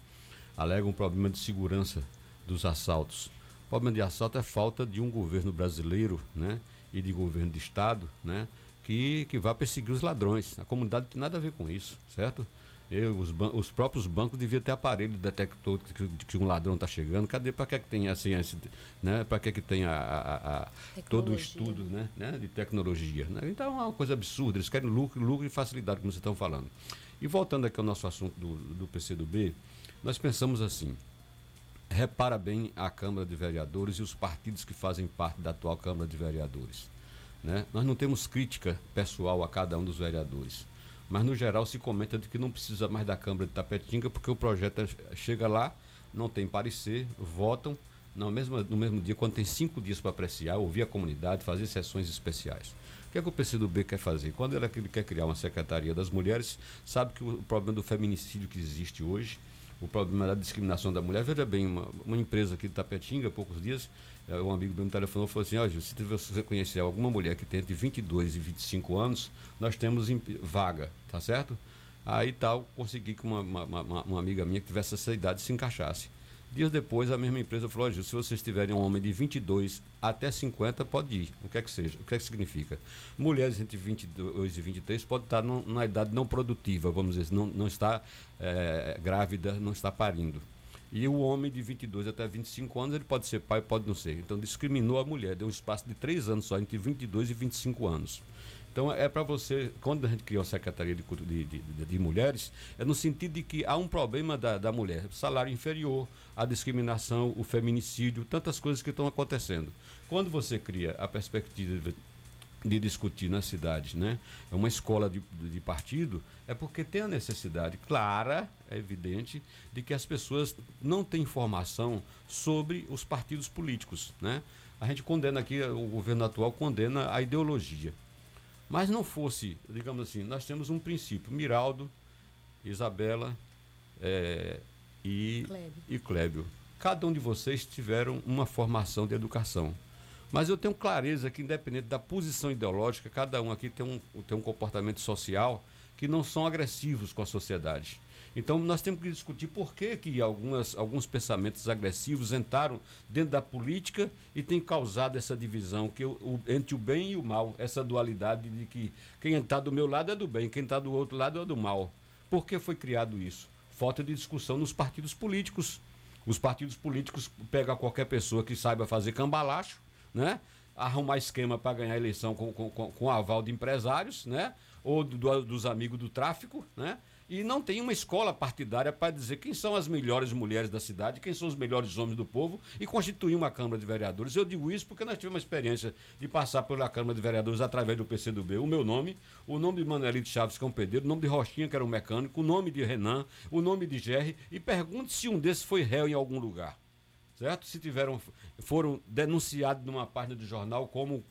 Alegam um problema de segurança dos assaltos. O problema de assalto é falta de um governo brasileiro, né? E de governo de estado, né? Que, que vá perseguir os ladrões. A comunidade não tem nada a ver com isso, certo? Eu, os, os próprios bancos deviam ter aparelho detector de que, de que um ladrão está chegando. Cadê? Para que, que tem assim, esse, né? Para que, que tem a, a- a- todo o estudo né? né? de tecnologia? Né? Então é uma coisa absurda. Eles querem lucro, lucro e facilidade, como vocês estão falando. E voltando aqui ao nosso assunto do, do PCdoB, nós pensamos assim: repara bem a Câmara de Vereadores e os partidos que fazem parte da atual Câmara de Vereadores. Né? Nós não temos crítica pessoal a cada um dos vereadores, mas no geral se comenta de que não precisa mais da Câmara de Tapetinga porque o projeto é- chega lá, não tem parecer, votam no mesmo, no mesmo dia, quando tem cinco dias para apreciar, ouvir a comunidade, fazer sessões especiais. O que é que o PCdoB quer fazer? Quando ele, ele quer criar uma Secretaria das Mulheres, sabe que o problema do feminicídio que existe hoje, o problema da discriminação da mulher. Veja bem, uma, uma empresa aqui de Tapetinga, há poucos dias, eh, um amigo meu me telefonou e falou assim, ó, se você conhecer alguma mulher que tem entre 22 e 25 anos, nós temos em- vaga, tá certo? Aí tal, consegui que uma, uma, uma- uma amiga minha que tivesse essa idade se encaixasse. Dias depois, a mesma empresa falou, se vocês tiverem um homem de 22 até 50, pode ir, o que é que seja. O que é que significa? Mulheres entre 22 e 23 podem estar num- numa idade não produtiva, vamos dizer, não, não está eh, grávida, não está parindo. E o homem de 22 até 25 anos, ele pode ser pai, pode não ser. Então discriminou a mulher, deu um espaço de três anos só, entre 22 e 25 anos. Então é para você, quando a gente criou a Secretaria de, de, de- de Mulheres, é no sentido de que há um problema da, da mulher, salário inferior, a discriminação, o feminicídio, tantas coisas que estão acontecendo. Quando você cria a perspectiva de discutir na cidade, né? É uma escola de, de partido, é porque tem a necessidade clara, é evidente, de que as pessoas não têm informação sobre os partidos políticos, né? A gente condena aqui, o governo atual condena a ideologia. Mas não fosse, digamos assim, nós temos um princípio, Miraldo, Isabela eh, e, Clébio. e Clébio. Cada um de vocês tiveram uma formação de educação. Mas eu tenho clareza que, independente da posição ideológica, cada um aqui tem um, tem um comportamento social que não são agressivos com a sociedade. Então, nós temos que discutir por que, que algumas, alguns pensamentos agressivos entraram dentro da política e têm causado essa divisão que o, o- entre o bem e o mal, essa dualidade de que quem está do meu lado é do bem, quem está do outro lado é do mal. Por que foi criado isso? Falta de discussão nos partidos políticos. Os partidos políticos pegam qualquer pessoa que saiba fazer cambalacho, né? arrumar esquema para ganhar eleição com, com, com, com aval de empresários, né? ou do- do- dos amigos do tráfico, né? E não tem uma escola partidária para dizer quem são as melhores mulheres da cidade, quem são os melhores homens do povo e constituir uma Câmara de Vereadores. Eu digo isso porque nós tivemos uma experiência de passar pela Câmara de Vereadores através do PCdoB. O meu nome, o nome de Manuelito Chaves, que é o nome de Rochinha, que era um mecânico, o nome de Renan, o nome de Jerry, e pergunte se um desses foi réu em algum lugar certo? Se tiveram, foram denunciados numa página de jornal como,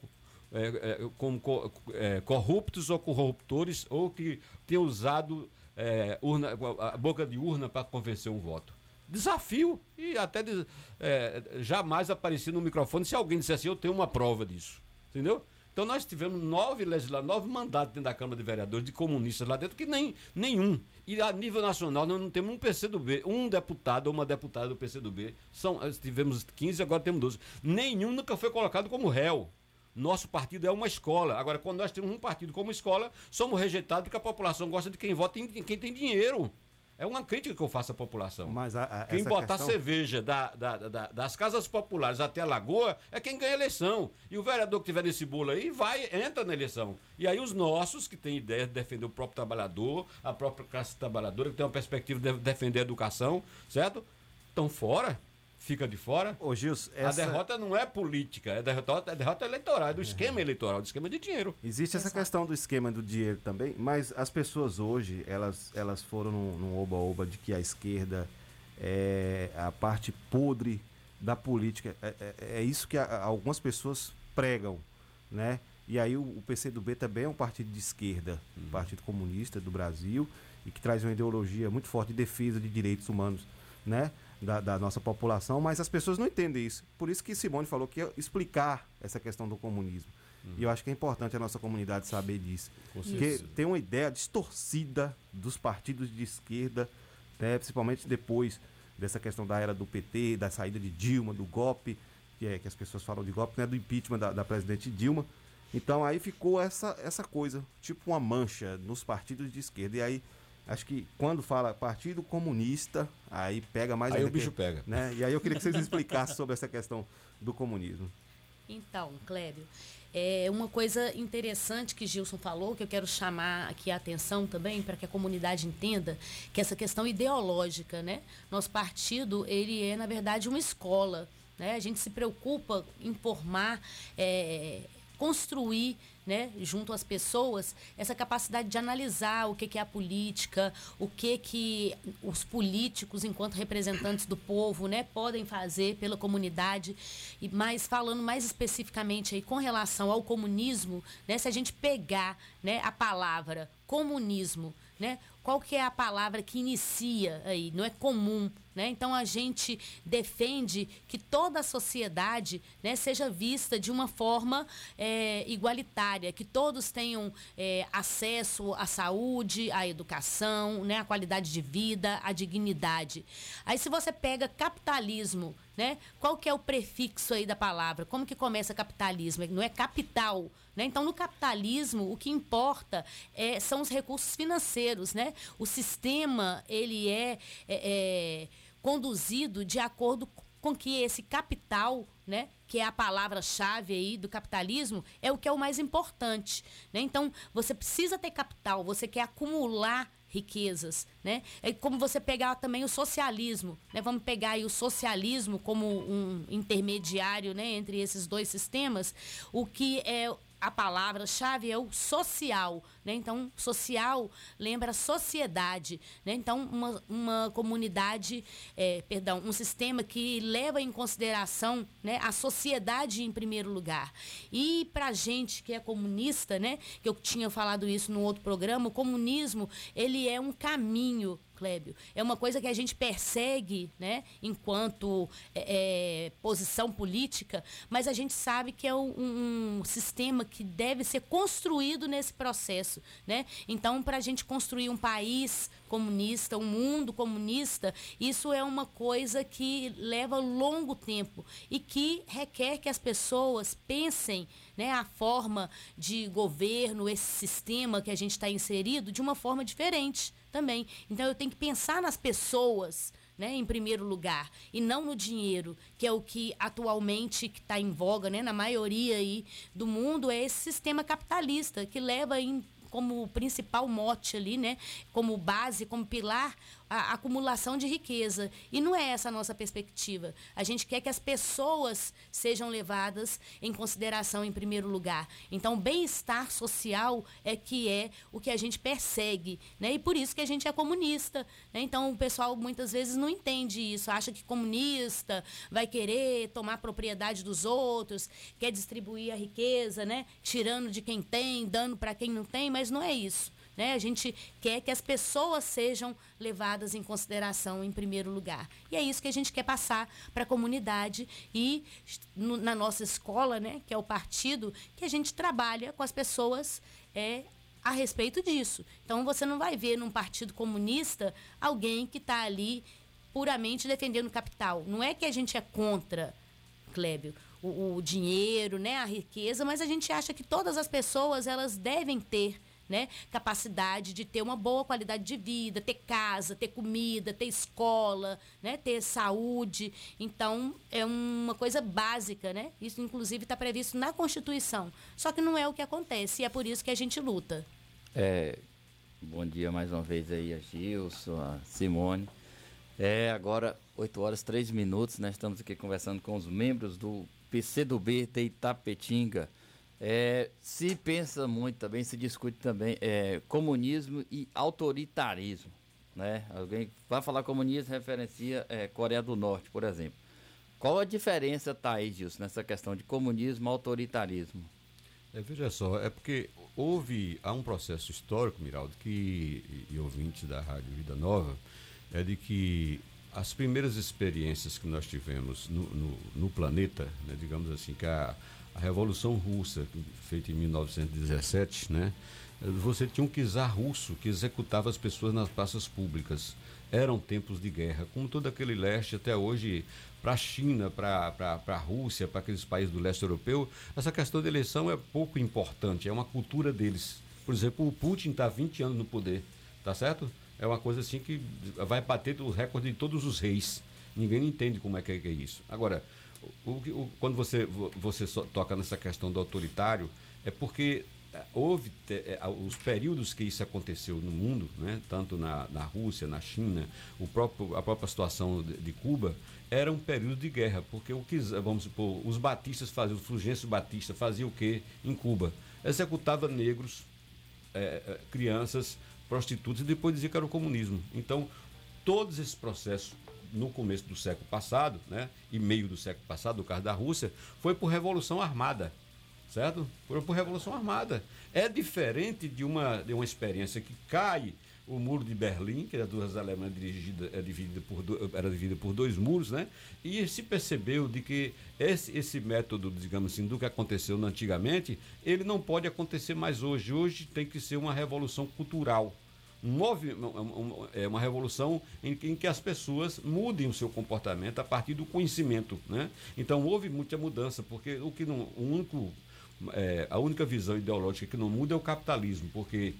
é, é, como co- é, corruptos ou corruptores ou que tenham usado é, urna, a boca de urna para convencer um voto. Desafio e até des- é, jamais aparecer no microfone se alguém disser assim, eu tenho uma prova disso. Entendeu? Então nós tivemos nove legisladores, nove mandatos dentro da Câmara de Vereadores de comunistas lá dentro, que nem nenhum. E a nível nacional nós não temos um PCdoB, um deputado ou uma deputada do PCdoB. São, tivemos 15, agora temos 12. Nenhum nunca foi colocado como réu. Nosso partido é uma escola. Agora, quando nós temos um partido como escola, somos rejeitados porque a população gosta de quem vota em quem tem dinheiro. É uma crítica que eu faço à população. Mas a, a, Quem botar questão- cerveja da- da- da- das casas populares até a lagoa é quem ganha a eleição. E o vereador que tiver nesse bolo aí vai, entra na eleição. E aí os nossos, que têm ideia de defender o próprio trabalhador, a própria classe trabalhadora, que tem uma perspectiva de defender a educação, certo? Estão fora. Fica de fora. Ô, Gils, A essa- derrota não é política, é derrota, é derrota eleitoral, é do esquema eleitoral, do esquema de dinheiro. Existe essa questão do esquema do dinheiro também, mas as pessoas hoje, elas, elas foram num oba-oba de que a esquerda é a parte podre da política. É, é- é isso que a- a- algumas pessoas pregam, né? E aí o, o PCdoB também é um partido de esquerda, um partido comunista do Brasil, e que traz uma ideologia muito forte de defesa de direitos humanos, né? Da, da nossa população, mas as pessoas não entendem isso. Por isso que Simone falou que ia explicar essa questão do comunismo. E eu acho que é importante a nossa comunidade saber disso. Porque tem uma ideia distorcida dos partidos de esquerda, né, principalmente depois dessa questão da era do PT, da saída de Dilma, do golpe, que, é, que as pessoas falam de golpe, né, do impeachment da, da presidente Dilma. Então aí ficou essa, essa coisa, tipo uma mancha nos partidos de esquerda. E aí, acho que quando fala Partido Comunista, aí pega mais Aí ainda o bicho que- pega. Né? E aí eu queria que vocês explicassem sobre essa questão do comunismo. Então, Clébio, é uma coisa interessante que Gilson falou, que eu quero chamar aqui a atenção também, para que a comunidade entenda, que essa questão ideológica, né? Nosso partido, ele é, na verdade, uma escola, né? A gente se preocupa em formar, é, construir né, junto às pessoas, essa capacidade de analisar o que, que é a política, o que, que os políticos, enquanto representantes do povo, né, podem fazer pela comunidade. E mais falando mais especificamente aí com relação ao comunismo, né, se a gente pegar né, a palavra comunismo, né, qual que é a palavra que inicia aí? Não é comum, né? Então a gente defende que toda a sociedade né, seja vista de uma forma é, igualitária, que todos tenham é, acesso à saúde, à educação, né, à qualidade de vida, à dignidade. Aí se você pega capitalismo, né? Qual que é o prefixo aí da palavra? Como que começa capitalismo? Não é capital, né? Então, no capitalismo, o que importa é, são os recursos financeiros, né? O sistema, ele é, é, é conduzido de acordo com que esse capital, né? Que é a palavra-chave aí do capitalismo, é o que é o mais importante, né? Então, você precisa ter capital, você quer acumular riquezas, né? É como você pegar também o socialismo, né? Vamos pegar aí o socialismo como um intermediário, né, entre esses dois sistemas, o que é a palavra-chave é o social, né? Então, social lembra sociedade, né? Então, uma, uma comunidade, é, perdão, um sistema que leva em consideração né, a sociedade em primeiro lugar. E para gente que é comunista, né? Que eu tinha falado isso no outro programa, o comunismo, ele é um caminho Clébio. É uma coisa que a gente persegue, né, enquanto é, é, posição política, mas a gente sabe que é um, um sistema que deve ser construído nesse processo, né? Então, para a gente construir um país comunista, um mundo comunista, isso é uma coisa que leva longo tempo e que requer que as pessoas pensem né, a forma de governo, esse sistema que a gente está inserido, de uma forma diferente também. Então eu tenho que pensar nas pessoas. Né, em primeiro lugar, e não no dinheiro, que é o que atualmente está em voga, né, na maioria aí do mundo, é esse sistema capitalista que leva em como principal mote ali, né, como base, como pilar, a acumulação de riqueza. E não é essa a nossa perspectiva. A gente quer que as pessoas sejam levadas em consideração em primeiro lugar. Então, o bem-estar social é que é o que a gente persegue, né? E por isso que a gente é comunista. Né? Então, o pessoal muitas vezes não entende isso, acha que comunista vai querer tomar propriedade dos outros, quer distribuir a riqueza, né? Tirando de quem tem, dando para quem não tem, mas não é isso. Né? A gente quer que as pessoas sejam levadas em consideração em primeiro lugar. E é isso que a gente quer passar para a comunidade e no, na nossa escola, né, que é o partido, que a gente trabalha com as pessoas é, a respeito disso. Então você não vai ver num partido comunista alguém que está ali puramente defendendo o capital. Não é que a gente é contra, Clébio, o, o dinheiro, né, a riqueza, mas a gente acha que todas as pessoas elas devem ter né? Capacidade de ter uma boa qualidade de vida, ter casa, ter comida, ter escola, né? Ter saúde. Então, é uma coisa básica, né? Isso, inclusive, está previsto na Constituição. Só que não é o que acontece e é por isso que a gente luta. É, bom dia mais uma vez aí a Gilson, a Simone. É agora 8 horas 3 minutos, nós estamos aqui conversando com os membros do PCdoB de Itapetinga. É, se pensa muito também, se discute também é, comunismo e autoritarismo. Né? Alguém vai falar comunismo, referencia é, Coreia do Norte, por exemplo. Qual a diferença, aí, Gilson, nessa questão de comunismo e autoritarismo? É, veja só, é porque houve, há um processo histórico, Miraldo, que, e, e ouvintes da Rádio Vida Nova, é de que as primeiras experiências que nós tivemos no, no, no planeta, né, digamos assim, que a, a Revolução Russa, feita em 1917, né, você tinha um czar russo que executava as pessoas nas praças públicas. Eram tempos de guerra, como todo aquele leste até hoje, para a China, para a Rússia, para aqueles países do leste europeu, essa questão de eleição é pouco importante, é uma cultura deles. Por exemplo, o Putin está 20 anos no poder, tá certo? é uma coisa assim que vai bater o recorde de todos os reis. Ninguém entende como é que é, é isso. Agora, o, o, quando você, você toca nessa questão do autoritário, é porque é, houve é, os períodos que isso aconteceu no mundo, né, tanto na, na Rússia, na China, o próprio, a própria situação de, de Cuba, era um período de guerra, porque o que, vamos supor, os batistas faziam, o Fulgêncio Batista fazia o que em Cuba? Executava negros, é crianças, prostitutas e depois dizia que era o comunismo. Então, todos esses processos no começo do século passado, né, e meio do século passado, no caso da Rússia, foi por revolução armada, certo? Foi por revolução armada. É diferente de uma, de uma experiência que cai o muro de Berlim, que era duas alemãs dirigida, é dividida por, era dividida por dois muros, né? E se percebeu de que esse, esse método, digamos assim, do que aconteceu antigamente, ele não pode acontecer mais hoje. Hoje tem que ser uma revolução cultural. Movi é uma revolução em, em, que as pessoas mudem o seu comportamento a partir do conhecimento, né? Então houve muita mudança, porque o que não, o único, é, a única visão ideológica que não muda é o capitalismo, porque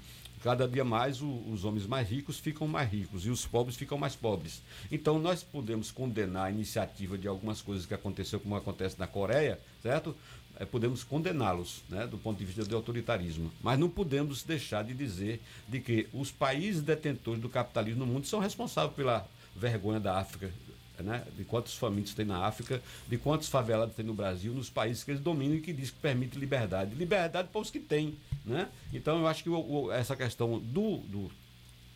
cada dia mais o, os homens mais ricos ficam mais ricos e os pobres ficam mais pobres. Então nós podemos condenar a iniciativa de algumas coisas que aconteceu, como acontece na Coreia, certo? É, podemos condená-los, né, do ponto de vista do autoritarismo. Mas não podemos deixar de dizer de que os países detentores do capitalismo no mundo são responsáveis pela vergonha da África, né, de quantos famintos tem na África, de quantos favelados tem no Brasil, nos países que eles dominam e que diz que permite liberdade. Liberdade para os que têm. Né? Então eu acho que o, o, essa questão do, do,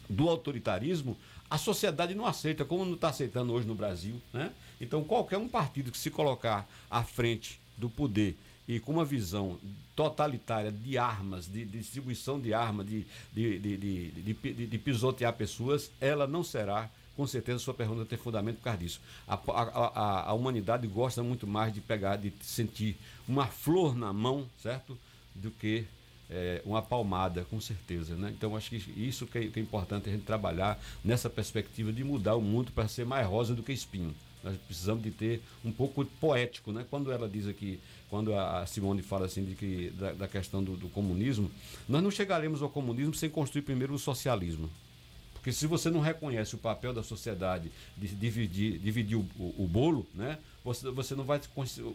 do, autoritarismo, a sociedade não aceita, como não está aceitando hoje no Brasil. Né? Então qualquer um partido que se colocar à frente do poder e com uma visão totalitária de armas, de, de distribuição de armas, de, de, de, de pisotear pessoas, ela não será com certeza sua pergunta tem fundamento por causa disso. A, a, a, humanidade gosta muito mais de pegar, de sentir uma flor na mão, certo? Do que é, uma palmada, com certeza. Né? Então, acho que isso que é, que é importante a gente trabalhar nessa perspectiva de mudar o mundo para ser mais rosa do que espinho. Nós precisamos de ter um pouco poético, né? Quando ela diz aqui, quando a Simone fala assim de que da, da questão do, do, comunismo, nós não chegaremos ao comunismo sem construir primeiro o socialismo. Porque se você não reconhece o papel da sociedade de dividir, dividir o, o, o bolo, né? Você, você não, vai,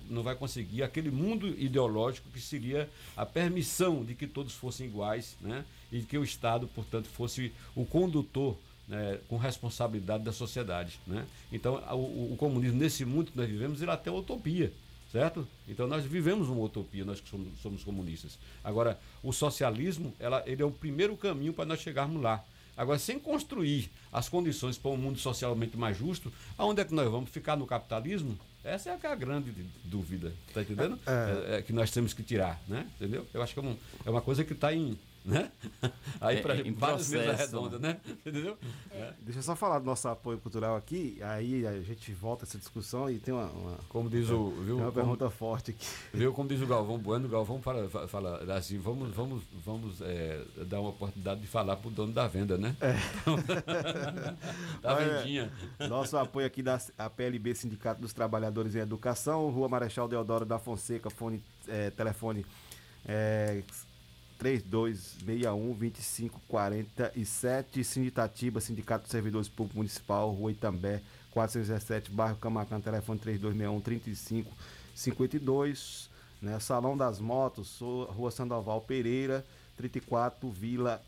não vai conseguir aquele mundo ideológico que seria a permissão de que todos fossem iguais, né? E que o Estado, portanto, fosse o condutor né, com responsabilidade da sociedade. Né? Então, o, o, comunismo, nesse mundo que nós vivemos, ele é até utopia, certo? Então, nós vivemos uma utopia, nós que somos, somos comunistas. Agora, o socialismo, ela, ele é o primeiro caminho para nós chegarmos lá. Agora, sem construir as condições para um mundo socialmente mais justo, aonde é que nós vamos ficar no capitalismo? Essa é a grande dúvida, tá entendendo? É. É, é, que nós temos que tirar, né? Entendeu? Eu acho que é, um, é uma coisa que está em, né? Aí É, para é, em várias mesas processo. redondas, né? Entendeu? É. Deixa eu só falar do nosso apoio cultural aqui, aí a gente volta essa discussão e tem uma. uma- Como diz o. Viu, tem uma como- pergunta forte aqui. Viu como diz o Galvão Bueno, o Galvão fala, fa- fala assim, vamos, vamos, vamos é, dar uma oportunidade de falar pro dono da venda, né? É. da Olha, vendinha. Nosso apoio aqui da a PLB Sindicato dos Trabalhadores em Educação, Rua Marechal Deodoro da Fonseca, fone, é, telefone é, 3261-2547, Sinditatiba, Sindicato dos Servidores Públicos Municipal, Rua Itambé, 417, bairro Camacan, telefone 3261-3552, né? Salão das Motos, Rua Sandoval Pereira, 34, Vila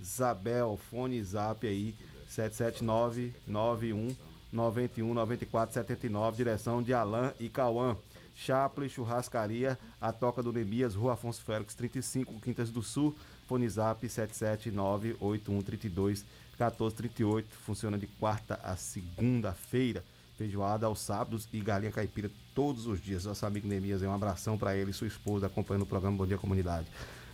Isabel, fone zap aí, 77991 91 94 79, direção de Alain e Cauã. Chaplin, Churrascaria, a Toca do Nebias, Rua Afonso Félix, 35, Quintas do Sul, fone zap 7798132 1438, funciona de quarta a segunda-feira. Feijoada aos sábados e galinha caipira todos os dias. Nosso amigo Nemias, um abração para ele e sua esposa acompanhando o programa Bom Dia Comunidade.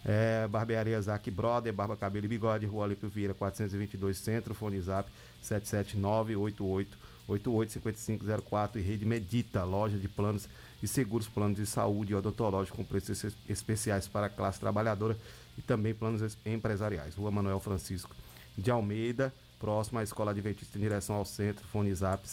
É, Barbearia Zac Brother, Barba Cabelo e Bigode, Rua Olímpio Vieira 422 Centro, fone zap 77988885504 e Rede Medita, loja de planos e seguros, planos de saúde e odontológico com preços es- especiais para a classe trabalhadora e também planos es- empresariais. Rua Manuel Francisco de Almeida, próximo à Escola Adventista em direção ao centro, fone zap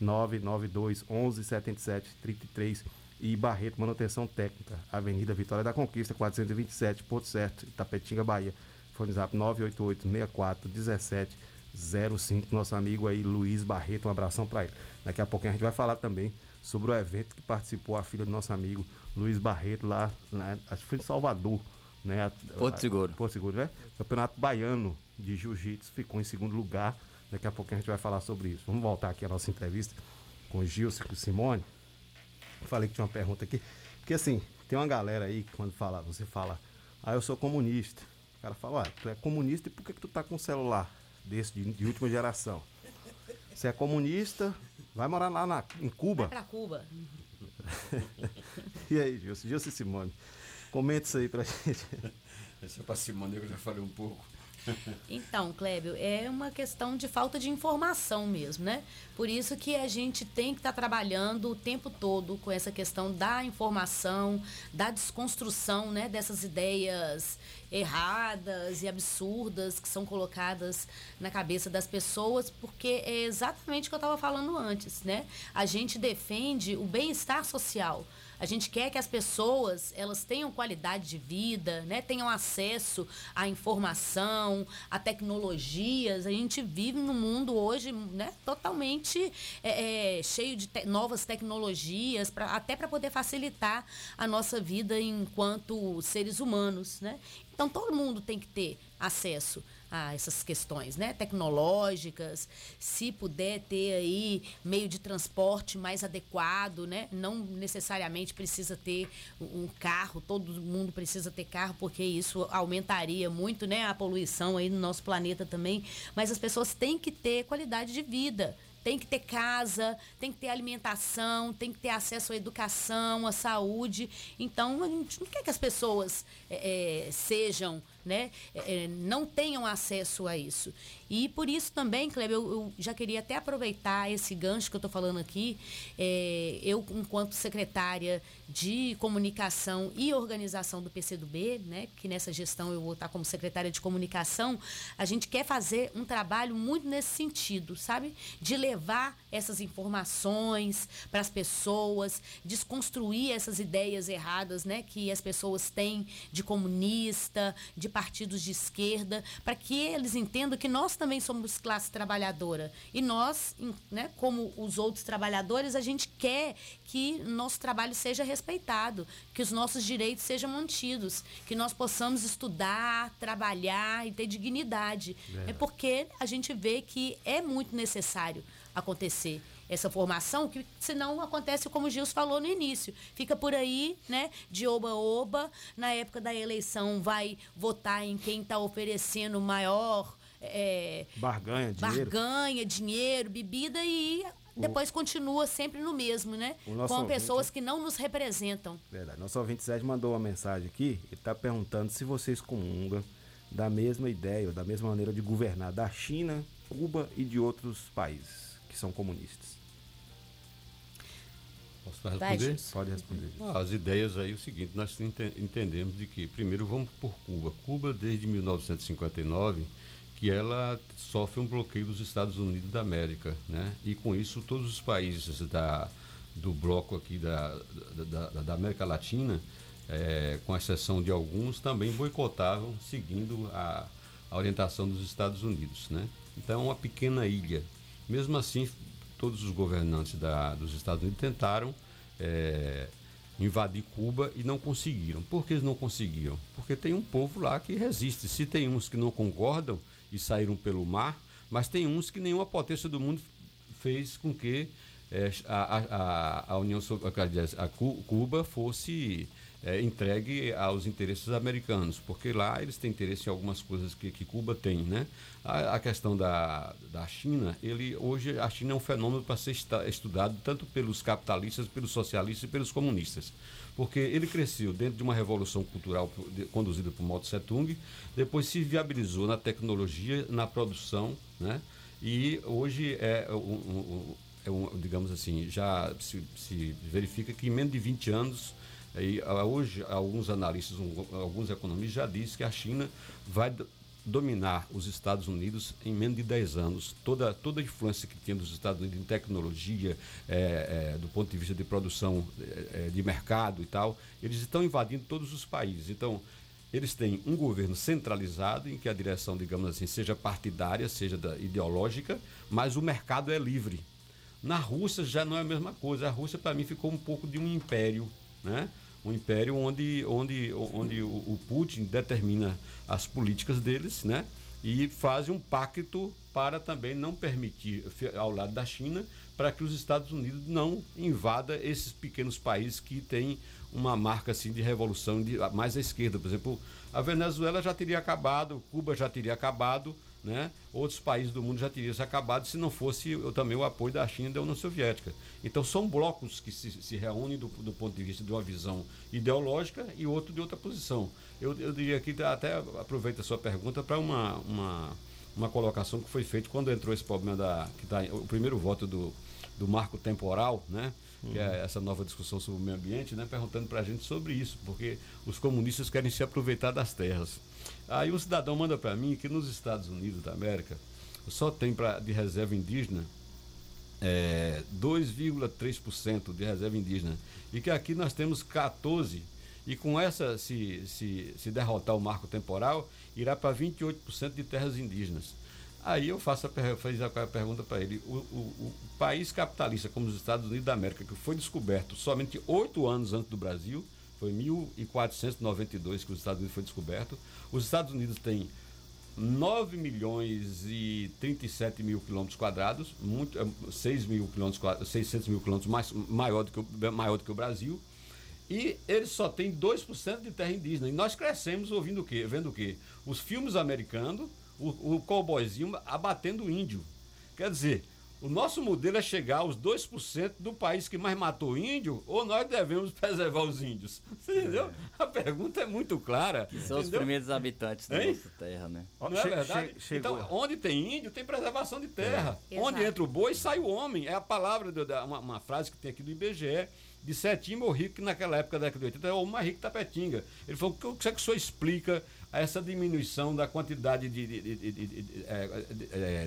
77992 1177 33 e Barreto Manutenção Técnica, Avenida Vitória da Conquista, 427, Porto Certo, Itapetinga, Bahia. Fone zap 988 64 17 05. Nosso amigo aí, Luiz Barreto, um abração para ele. Daqui a pouquinho a gente vai falar também sobre o evento que participou a filha do nosso amigo Luiz Barreto lá, lá acho que foi em Salvador, né? Porto Seguro. Porto Seguro, né? Campeonato Baiano de Jiu-Jitsu ficou em segundo lugar. Daqui a pouquinho a gente vai falar sobre isso. Vamos voltar aqui à nossa entrevista com o Gilson e com o Simone. Falei que tinha uma pergunta aqui. Porque assim, tem uma galera aí que quando fala, você fala, ah, eu sou comunista. O cara fala, ué, tu é comunista e por que, que tu tá com um celular desse de, de última geração? Você é comunista, vai morar lá na, em Cuba. Vai pra Cuba. e aí, Gilson? Gilson e Simone, comenta isso aí pra gente. Essa é pra Simone, eu já falei um pouco. Então, Clébio, é uma questão de falta de informação mesmo, né? Por isso que a gente tem que estar trabalhando o tempo todo com essa questão da informação, da desconstrução, né, dessas ideias erradas e absurdas que são colocadas na cabeça das pessoas, porque é exatamente o que eu estava falando antes, né? A gente defende o bem-estar social. A gente quer que as pessoas elas tenham qualidade de vida, né? tenham acesso à informação, a tecnologias. A gente vive num mundo hoje né? totalmente é, é, cheio de te- novas tecnologias, pra, até para poder facilitar a nossa vida enquanto seres humanos. Né? Então todo mundo tem que ter acesso a essas questões, né, tecnológicas, se puder ter aí meio de transporte mais adequado, né, não necessariamente precisa ter um carro, todo mundo precisa ter carro porque isso aumentaria muito, né, a poluição aí no nosso planeta também, mas as pessoas têm que ter qualidade de vida, tem que ter casa, tem que ter alimentação, tem que ter acesso à educação, à saúde. Então, a gente não quer que as pessoas eh, sejam, né, eh, eh, não tenham acesso a isso. E por isso também, Kleber, eu, eu já queria até aproveitar esse gancho que eu estou falando aqui. Eh, eu, enquanto secretária de comunicação e organização do PCdoB, né, que nessa gestão eu vou estar como secretária de comunicação, a gente quer fazer um trabalho muito nesse sentido, sabe? De levar essas informações para as pessoas, desconstruir essas ideias erradas, né, que as pessoas têm de comunista, de partidos de esquerda, para que eles entendam que nós também somos classe trabalhadora e nós, né, como os outros trabalhadores, a gente quer que nosso trabalho seja respeitado, que os nossos direitos sejam mantidos, que nós possamos estudar, trabalhar e ter dignidade. Verdade. É porque a gente vê que é muito necessário acontecer essa formação, que senão acontece como o Gils falou no início. Fica por aí, né, de oba-oba, na época da eleição vai votar em quem está oferecendo maior é, Barganha, dinheiro. barganha, dinheiro, bebida e depois continua sempre no mesmo, né? O Com ouvinte- pessoas que não nos representam. Verdade. Nosso ouvinte Sérgio mandou uma mensagem aqui. Ele está perguntando se vocês comungam da mesma ideia, ou da mesma maneira de governar da China, Cuba e de outros países que são comunistas. Posso responder? Pode responder. Ah, As ideias aí, é o seguinte, nós ente- entendemos de que, primeiro, vamos por Cuba. Cuba, desde 1959, que ela sofre um bloqueio dos Estados Unidos da América, né? E com isso, todos os países da, do bloco aqui da, da, da- América Latina, eh, com exceção de alguns, também boicotavam, seguindo a, a orientação dos Estados Unidos, né? Então, é uma pequena ilha. Mesmo assim, todos os governantes da, dos Estados Unidos tentaram eh, invadir Cuba e não conseguiram. Por que eles não conseguiram? Porque tem um povo lá que resiste. Se tem uns que não concordam e saíram pelo mar, mas tem uns que nenhuma potência do mundo fez com que eh, a, a, a União Sov- aliás, a Cu- Cuba fosse eh, entregue aos interesses americanos, porque lá eles têm interesse em algumas coisas que, que Cuba tem, né? A, a questão da, da China, ele hoje a China é um fenômeno para ser estudado tanto pelos capitalistas, pelos socialistas e pelos comunistas, porque ele cresceu dentro de uma revolução cultural conduzida por Mao Tse Tung, depois se viabilizou na tecnologia, na produção, né? E hoje é um, um- é um, digamos assim, já se, se verifica que em menos de 20 anos, ah, hoje alguns analistas, alguns economistas já dizem que a China vai do- dominar os Estados Unidos em menos de 10 anos. Toda, toda a influência que tinha dos Estados Unidos em tecnologia, eh, eh, do ponto de vista de produção eh, eh, de mercado e tal, eles estão invadindo todos os países. Então, eles têm um governo centralizado em que a direção, digamos assim, seja partidária, seja da- ideológica, mas o mercado é livre. Na Rússia já não é a mesma coisa. A Rússia, para mim, ficou um pouco de um império, né? Um império onde, onde, onde o, o Putin determina as políticas deles, né? E faz um pacto para também não permitir, ao lado da China, para que os Estados Unidos não invada esses pequenos países que têm uma marca assim de revolução de, mais à esquerda. Por exemplo, a Venezuela já teria acabado, Cuba já teria acabado, né? Outros países do mundo já teriam se acabado se não fosse o- também o apoio da China e da União Soviética. Então são blocos que se, se reúnem do, do ponto de vista de uma visão ideológica e outro de outra posição. Eu, eu diria que até aproveita a sua pergunta para uma, uma, uma colocação que foi feita quando entrou esse problema da que tá, o primeiro voto do, do marco temporal, né? Que é essa nova discussão sobre o meio ambiente, né? Perguntando para a gente sobre isso, porque os comunistas querem se aproveitar das terras. Aí um cidadão manda para mim que nos Estados Unidos da América só tem pra, de reserva indígena é, 2,3% de reserva indígena. E que aqui nós temos 14%. E com essa, se, se, se derrotar o marco temporal, irá para 28% de terras indígenas. Aí eu faço a, fiz a pergunta para ele. O, o- o país capitalista como os Estados Unidos da América, que foi descoberto somente oito anos antes do Brasil, foi em 1492 que os Estados Unidos foi descoberto. Os Estados Unidos têm 9 milhões e 37 mil quilômetros quadrados, muito, eh, 6 mil quilômetros quadrados, 600 mil quilômetros mais, maior, do que o, maior do que o Brasil. E eles só têm 2% de terra indígena. E nós crescemos ouvindo o quê? Vendo o quê? Os filmes americanos, o, o cowboyzinho abatendo o índio. Quer dizer, o nosso modelo é chegar aos 2% do país que mais matou índio, ou nós devemos preservar os índios? Você entendeu? A pergunta é muito clara. Que são os entendeu? primeiros habitantes da Hein? nossa terra, né? Não é verdade? Então, onde tem índio, tem preservação de terra. É. Onde entra o boi, sai o homem. É a palavra, da- uma, uma frase que tem aqui do IBGE, de Sétimo Rico, que naquela época da década de 80 era o mais rico da Petinga. Ele falou, o que é que o senhor explica essa diminuição da quantidade de,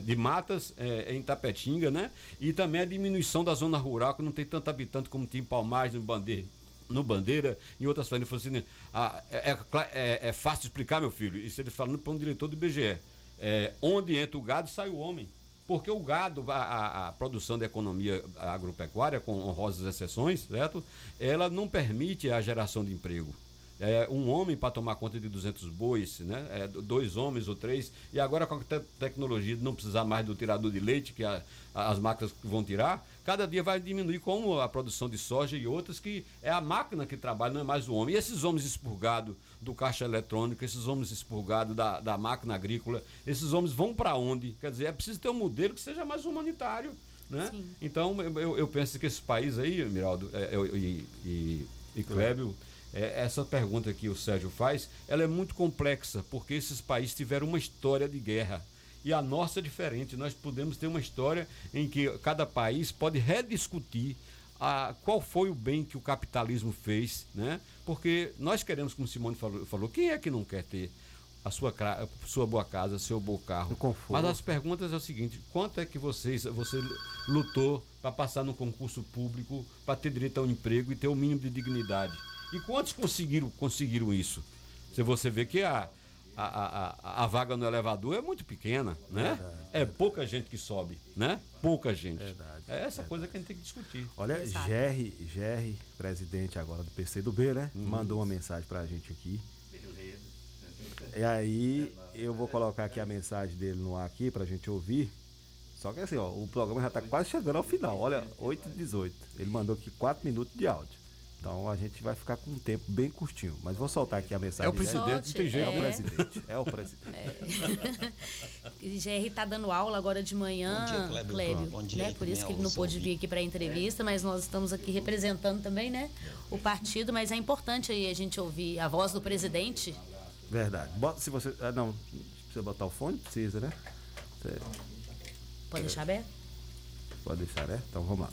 de, matas em Tapetinga, né? E também a diminuição da zona rural, que não tem tanto habitante como tinha em Palmares, no Bandeira, no Bandeira, em outras famílias. Ele falou assim, ah, é, é é- é fácil explicar, meu filho. Isso ele falando para um diretor do IBGE. É, onde entra o gado, sai o homem. Porque o gado, a, a- a produção da economia agropecuária, com honrosas exceções, certo? Ela não permite a geração de emprego. É, um homem para tomar conta de 200 bois, né? É, dois homens ou três. E agora com a te- tecnologia de não precisar mais do tirador de leite, que a- a- as máquinas vão tirar, cada dia vai diminuir como a produção de soja e outras, que é a máquina que trabalha, não é mais o homem. E esses homens expurgados do caixa eletrônico, esses homens expurgados da, da máquina agrícola, esses homens vão para onde? Quer dizer, é preciso ter um modelo que seja mais humanitário. Né? Então, eu, eu penso que esse país aí, Miraldo é, e, e, e Clébio, é, essa pergunta que o Sérgio faz, ela é muito complexa, porque esses países tiveram uma história de guerra. E a nossa é diferente. Nós podemos ter uma história em que cada país pode rediscutir a, qual foi o bem que o capitalismo fez, né? Porque nós queremos, como Simone falou, falou quem é que não quer ter a sua, sua boa casa, seu bom carro? Mas as perguntas é o seguinte: quanto é que vocês, você lutou para passar no concurso público, para ter direito a um emprego e ter o mínimo de dignidade? E quantos conseguiram, conseguiram isso? Se você vê que a, a, a, a- vaga no elevador é muito pequena, né? Verdade. é pouca gente que sobe, né? Pouca gente. É essa coisa que a gente tem que discutir. Olha, Jerry, Jerry, presidente agora do PCdoB, né? Mandou uma mensagem pra gente aqui. E aí, eu vou colocar aqui a mensagem dele no ar aqui pra gente ouvir. Só que assim, ó, o programa já tá quase chegando ao final. Olha, 8 e 18. Ele mandou aqui 4 minutos de áudio. Então a gente vai ficar com um tempo bem curtinho. Mas vou soltar aqui a mensagem. É o presidente, dele. não tem jeito. É o É. presidente. É o presidente. GR tá dando aula agora de manhã, Bom dia, Clébio. Clébio, Bom dia né? Por isso que ele não pôde vir aqui para a entrevista, mas nós estamos aqui representando também, né? O partido, mas é importante aí a gente ouvir a voz do presidente. Verdade. Bota se você. Ah, não. Precisa botar o fone? Precisa, né? Você Pode deixar aberto? pode deixar, né? Então vamos lá.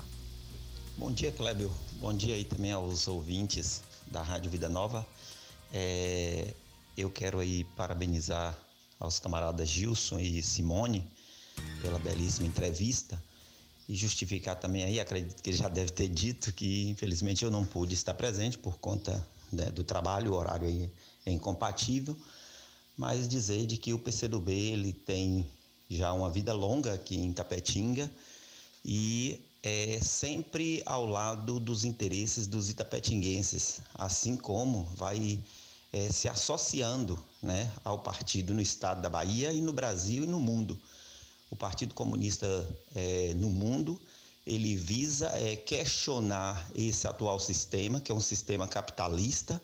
Bom dia, Clébio. Bom dia aí também aos ouvintes da Rádio Vida Nova. É, eu quero aí parabenizar aos camaradas Gilson e Simone pela belíssima entrevista e justificar também aí, acredito que ele já deve ter dito que infelizmente eu não pude estar presente por conta né, do trabalho, o horário aí é incompatível, mas dizer de que o PCdoB ele tem já uma vida longa aqui em Tapetinga e é sempre ao lado dos interesses dos itapetinguenses, assim como vai é, se associando né, ao partido no estado da Bahia e no Brasil e no mundo. O Partido Comunista é, no mundo ele visa é, questionar esse atual sistema, que é um sistema capitalista,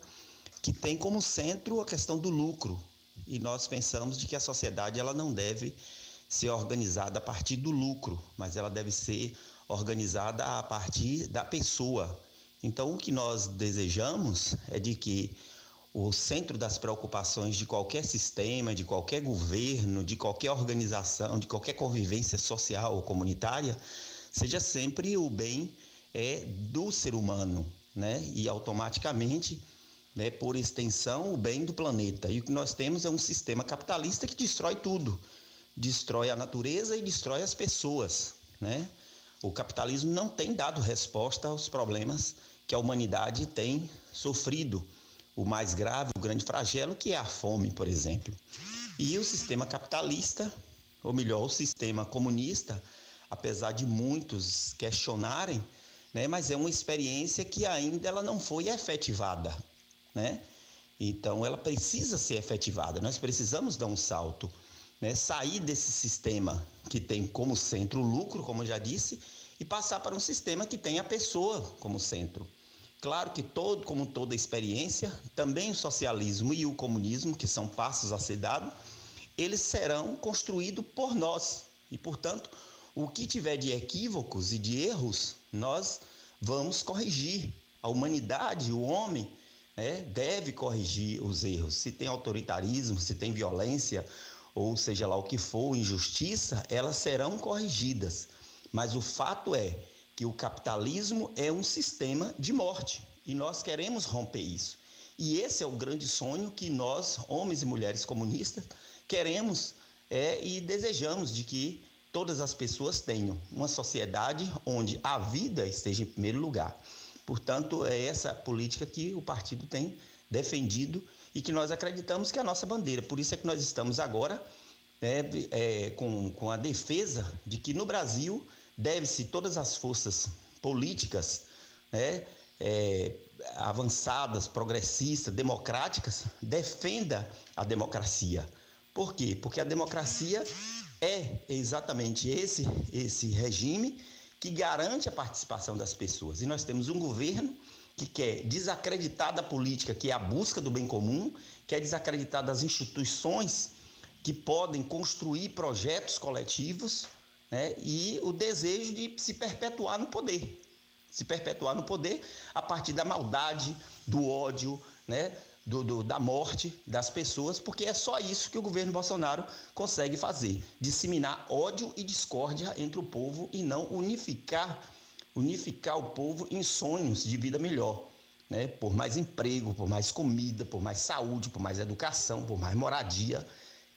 que tem como centro a questão do lucro. E nós pensamos de que a sociedade ela não deve ser organizada a partir do lucro, mas ela deve ser organizada a partir da pessoa. Então, o que nós desejamos é de que o centro das preocupações de qualquer sistema, de qualquer governo, de qualquer organização, de qualquer convivência social ou comunitária, seja sempre o bem é, do ser humano, né? E automaticamente, né, por extensão, o bem do planeta. E o que nós temos é um sistema capitalista que destrói tudo, destrói a natureza e destrói as pessoas, né? O capitalismo não tem dado resposta aos problemas que a humanidade tem sofrido. O mais grave, o grande flagelo, que é a fome, por exemplo. E o sistema capitalista, ou melhor, o sistema comunista, apesar de muitos questionarem, né, mas é uma experiência que ainda ela não foi efetivada, né? Então ela precisa ser efetivada. Nós precisamos dar um salto, né? Sair desse sistema que tem como centro o lucro, como eu já disse, e passar para um sistema que tem a pessoa como centro. Claro que todo, como toda experiência, também o socialismo e o comunismo, que são passos a ser dados, eles serão construídos por nós. E, portanto, o que tiver de equívocos e de erros, nós vamos corrigir. A humanidade, o homem, né, deve corrigir os erros. Se tem autoritarismo, se tem violência, ou seja lá o que for, injustiça, elas serão corrigidas. Mas o fato é que o capitalismo é um sistema de morte e nós queremos romper isso. E esse é o grande sonho que nós, homens e mulheres comunistas, queremos é, e desejamos de que todas as pessoas tenham uma sociedade onde a vida esteja em primeiro lugar. Portanto, é essa política que o partido tem defendido e que nós acreditamos que é a nossa bandeira. Por isso é que nós estamos agora né, é, com, com a defesa de que no Brasil deve-se todas as forças políticas né, é, avançadas, progressistas, democráticas, defenda a democracia. Por quê? Porque a democracia é exatamente esse, esse regime que garante a participação das pessoas. E nós temos um governo que quer desacreditar da política, que é a busca do bem comum, quer desacreditar das instituições que podem construir projetos coletivos, né, e o desejo de se perpetuar no poder. Se perpetuar no poder a partir da maldade, do ódio, né, do, do, da morte das pessoas, porque é só isso que o governo Bolsonaro consegue fazer: disseminar ódio e discórdia entre o povo e não unificar, unificar o povo em sonhos de vida melhor. Né? Por mais emprego, por mais comida, por mais saúde, por mais educação, por mais moradia.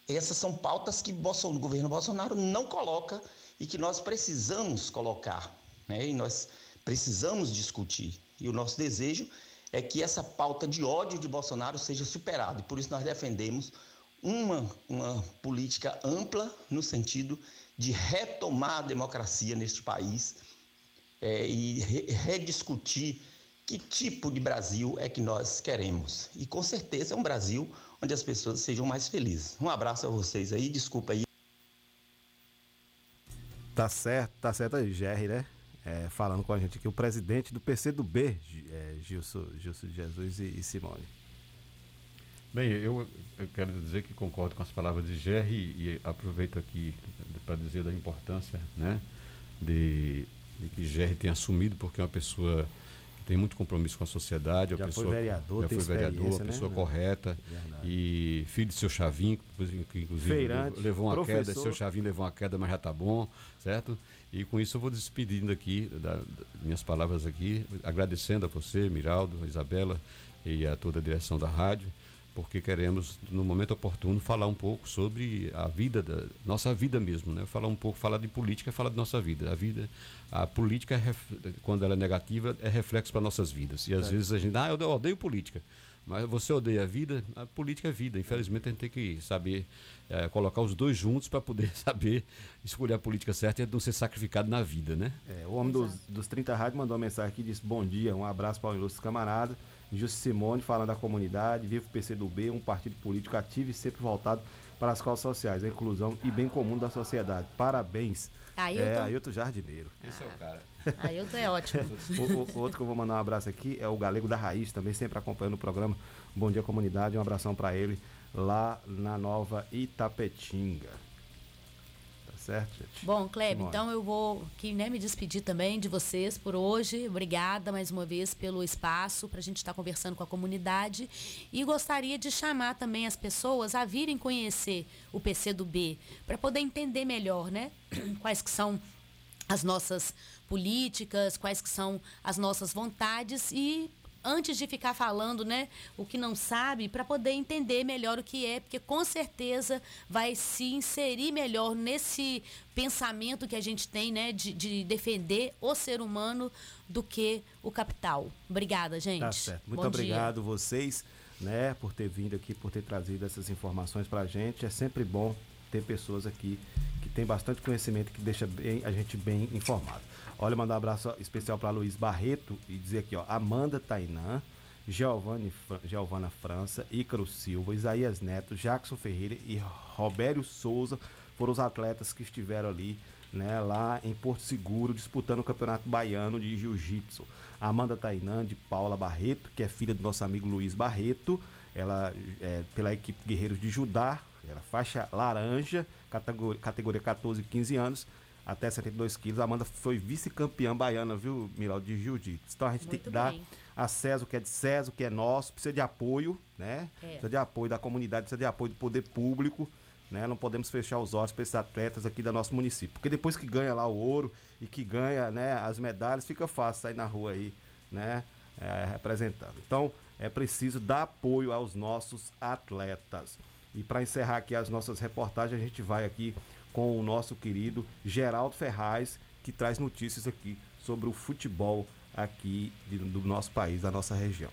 Essas são pautas que o governo Bolsonaro não coloca e que nós precisamos colocar. Né? E nós precisamos discutir. E o nosso desejo é que essa pauta de ódio de Bolsonaro seja superada. E por isso nós defendemos uma, uma política ampla no sentido de retomar a democracia neste país é, e re rediscutir que tipo de Brasil é que nós queremos. E com certeza é um Brasil onde as pessoas sejam mais felizes. Um abraço a vocês aí, desculpa aí. Tá certo, tá certo aí, Jerry, né? é, falando com a gente aqui, o presidente do PCdoB, é, Gilson, Gilson Jesus e, e Simone. Bem, eu, eu, quero dizer que concordo com as palavras de Jerry e aproveito aqui para dizer da importância né, de, de que Jerry tenha assumido, porque é uma pessoa tem muito compromisso com a sociedade. Já pessoa, foi vereador, já foi vereador, né? pessoa correta. Verdade. E filho de seu Chavinho, que inclusive Feirante, levou uma professor. queda, seu Chavinho levou uma queda, mas já tá bom, certo? E com isso eu vou despedindo aqui, da, da, minhas palavras aqui, agradecendo a você, Miraldo, a Isabela e a toda a direção da rádio porque queremos, no momento oportuno, falar um pouco sobre a vida, da nossa vida mesmo, né? Falar um pouco, falar de política, falar de nossa vida. A vida, a política, é quando ela é negativa, é reflexo para nossas vidas. E às é. vezes a gente, ah, eu odeio política. Mas você odeia a vida, a política é vida. Infelizmente a gente tem que saber é, colocar os dois juntos para poder saber escolher a política certa e não ser sacrificado na vida, né? É, o homem dos, dos 30 rádios mandou uma mensagem aqui, disse bom dia, um abraço para os ilustres camaradas. Justo Simone falando da comunidade, viva o PCdoB, um partido político ativo e sempre voltado para as causas sociais, a inclusão e bem comum da sociedade. Parabéns. Ailton. É, Ailton Jardineiro. Esse é o cara. Ailton é ótimo. o, o, o, outro que eu vou mandar um abraço aqui é o Galego da Raiz, também sempre acompanhando o programa. Bom dia, comunidade. Um abração para ele lá na nova Itapetinga certo, gente? Bom, Kleber, então eu vou aqui, né, me despedir também de vocês por hoje. Obrigada mais uma vez pelo espaço para a gente estar tá conversando com a comunidade. E gostaria de chamar também as pessoas a virem conhecer o PC do B, para poder entender melhor, né? Quais que são as nossas políticas, quais que são as nossas vontades e antes de ficar falando, né, o que não sabe, para poder entender melhor o que é, porque com certeza vai se inserir melhor nesse pensamento que a gente tem, né, de, de defender o ser humano do que o capital. Obrigada, gente. Tá certo. Muito Bom obrigado dia. vocês, né, por ter vindo aqui, por ter trazido essas informações para a gente. É sempre bom ter pessoas aqui que têm bastante conhecimento, que deixa bem, a gente bem informado. Olha, mandar um abraço especial para Luiz Barreto e dizer aqui, ó, Amanda Tainã, Giovanni, Giovana França, Ícaro Silva, Isaías Neto, Jackson Ferreira e Robério Souza foram os atletas que estiveram ali, né, lá em Porto Seguro, disputando o Campeonato Baiano de Jiu-Jitsu. Amanda Tainã, de Paula Barreto, que é filha do nosso amigo Luiz Barreto, ela é pela equipe Guerreiros de Judá, era faixa laranja, categoria 14 e 15 anos, até 72 quilos. A Amanda foi vice-campeã baiana, viu, Miral, de jiu-jitsu. Então a gente Muito tem que dar a César o que é de César, o que é nosso, precisa de apoio, né? É. Precisa de apoio da comunidade, precisa de apoio do poder público. Né? Não podemos fechar os olhos para esses atletas aqui do nosso município. Porque depois que ganha lá o ouro e que ganha né, as medalhas, fica fácil sair na rua aí, né? É, representando. Então, é preciso dar apoio aos nossos atletas. E para encerrar aqui as nossas reportagens, a gente vai aqui com o nosso querido Geraldo Ferraz, que traz notícias aqui sobre o futebol aqui do nosso país, da nossa região.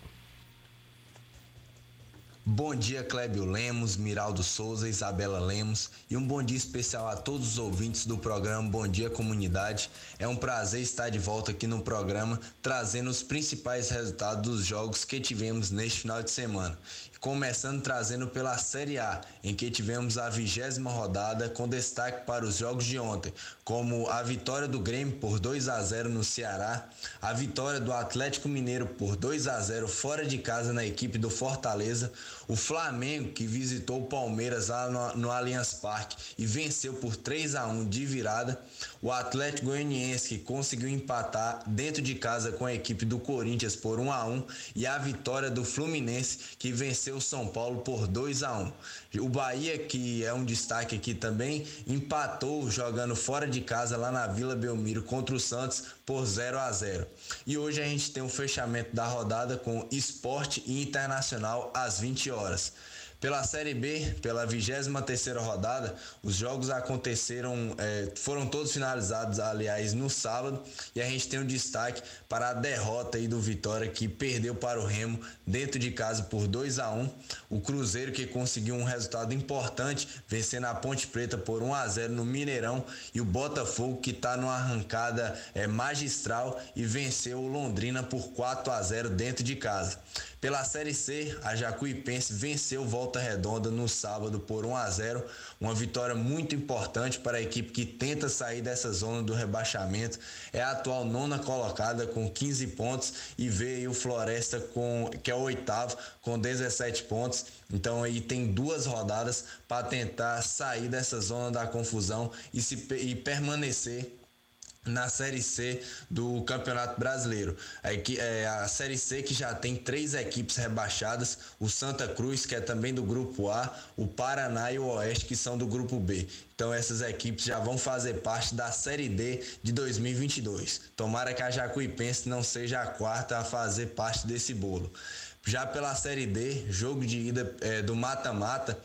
Bom dia, Clébio Lemos, Miraldo Souza, Isabela Lemos e um bom dia especial a todos os ouvintes do programa Bom Dia Comunidade. É um prazer estar de volta aqui no programa trazendo os principais resultados dos jogos que tivemos neste final de semana começando trazendo pela Série A, em que tivemos a vigésima rodada com destaque para os jogos de ontem, como a vitória do Grêmio por 2 a 0 no Ceará, a vitória do Atlético Mineiro por 2 a 0 fora de casa na equipe do Fortaleza, O Flamengo, que visitou o Palmeiras lá no, no Allianz Parque e venceu por 3 a 1 de virada. O Atlético Goianiense, que conseguiu empatar dentro de casa com a equipe do Corinthians por 1 a 1 e a vitória do Fluminense, que venceu o São Paulo por 2 a 1. O Bahia, que é um destaque aqui também, empatou jogando fora de casa lá na Vila Belmiro contra o Santos por 0 a 0. E hoje a gente tem um fechamento da rodada com Esporte Internacional às 20 horas. Pela Série B, pela 23ª rodada, os jogos aconteceram, é, foram todos finalizados, aliás, no sábado, e a gente tem um destaque para a derrota aí do Vitória, que perdeu para o Remo dentro de casa por 2 a 1 O Cruzeiro, que conseguiu um resultado importante, vencendo a Ponte Preta por 1 a 0 no Mineirão, e o Botafogo, que está numa arrancada é, magistral e venceu o Londrina por 4 a 0 dentro de casa. Pela Série C, a Jacuipense venceu Volta Redonda no sábado por 1 a 0, uma vitória muito importante para a equipe que tenta sair dessa zona do rebaixamento. É a atual nona colocada com 15 pontos e veio o Floresta com que é o oitavo com 17 pontos. Então aí tem duas rodadas para tentar sair dessa zona da confusão e se e permanecer na Série C do Campeonato Brasileiro. É a Série C que já tem três equipes rebaixadas, o Santa Cruz, que é também do Grupo A, o Paraná e o Oeste, que são do Grupo B. Então essas equipes já vão fazer parte da Série D de 2022. Tomara que a Jacuipense não seja a quarta a fazer parte desse bolo. Já pela Série D, jogo de ida é, do mata-mata,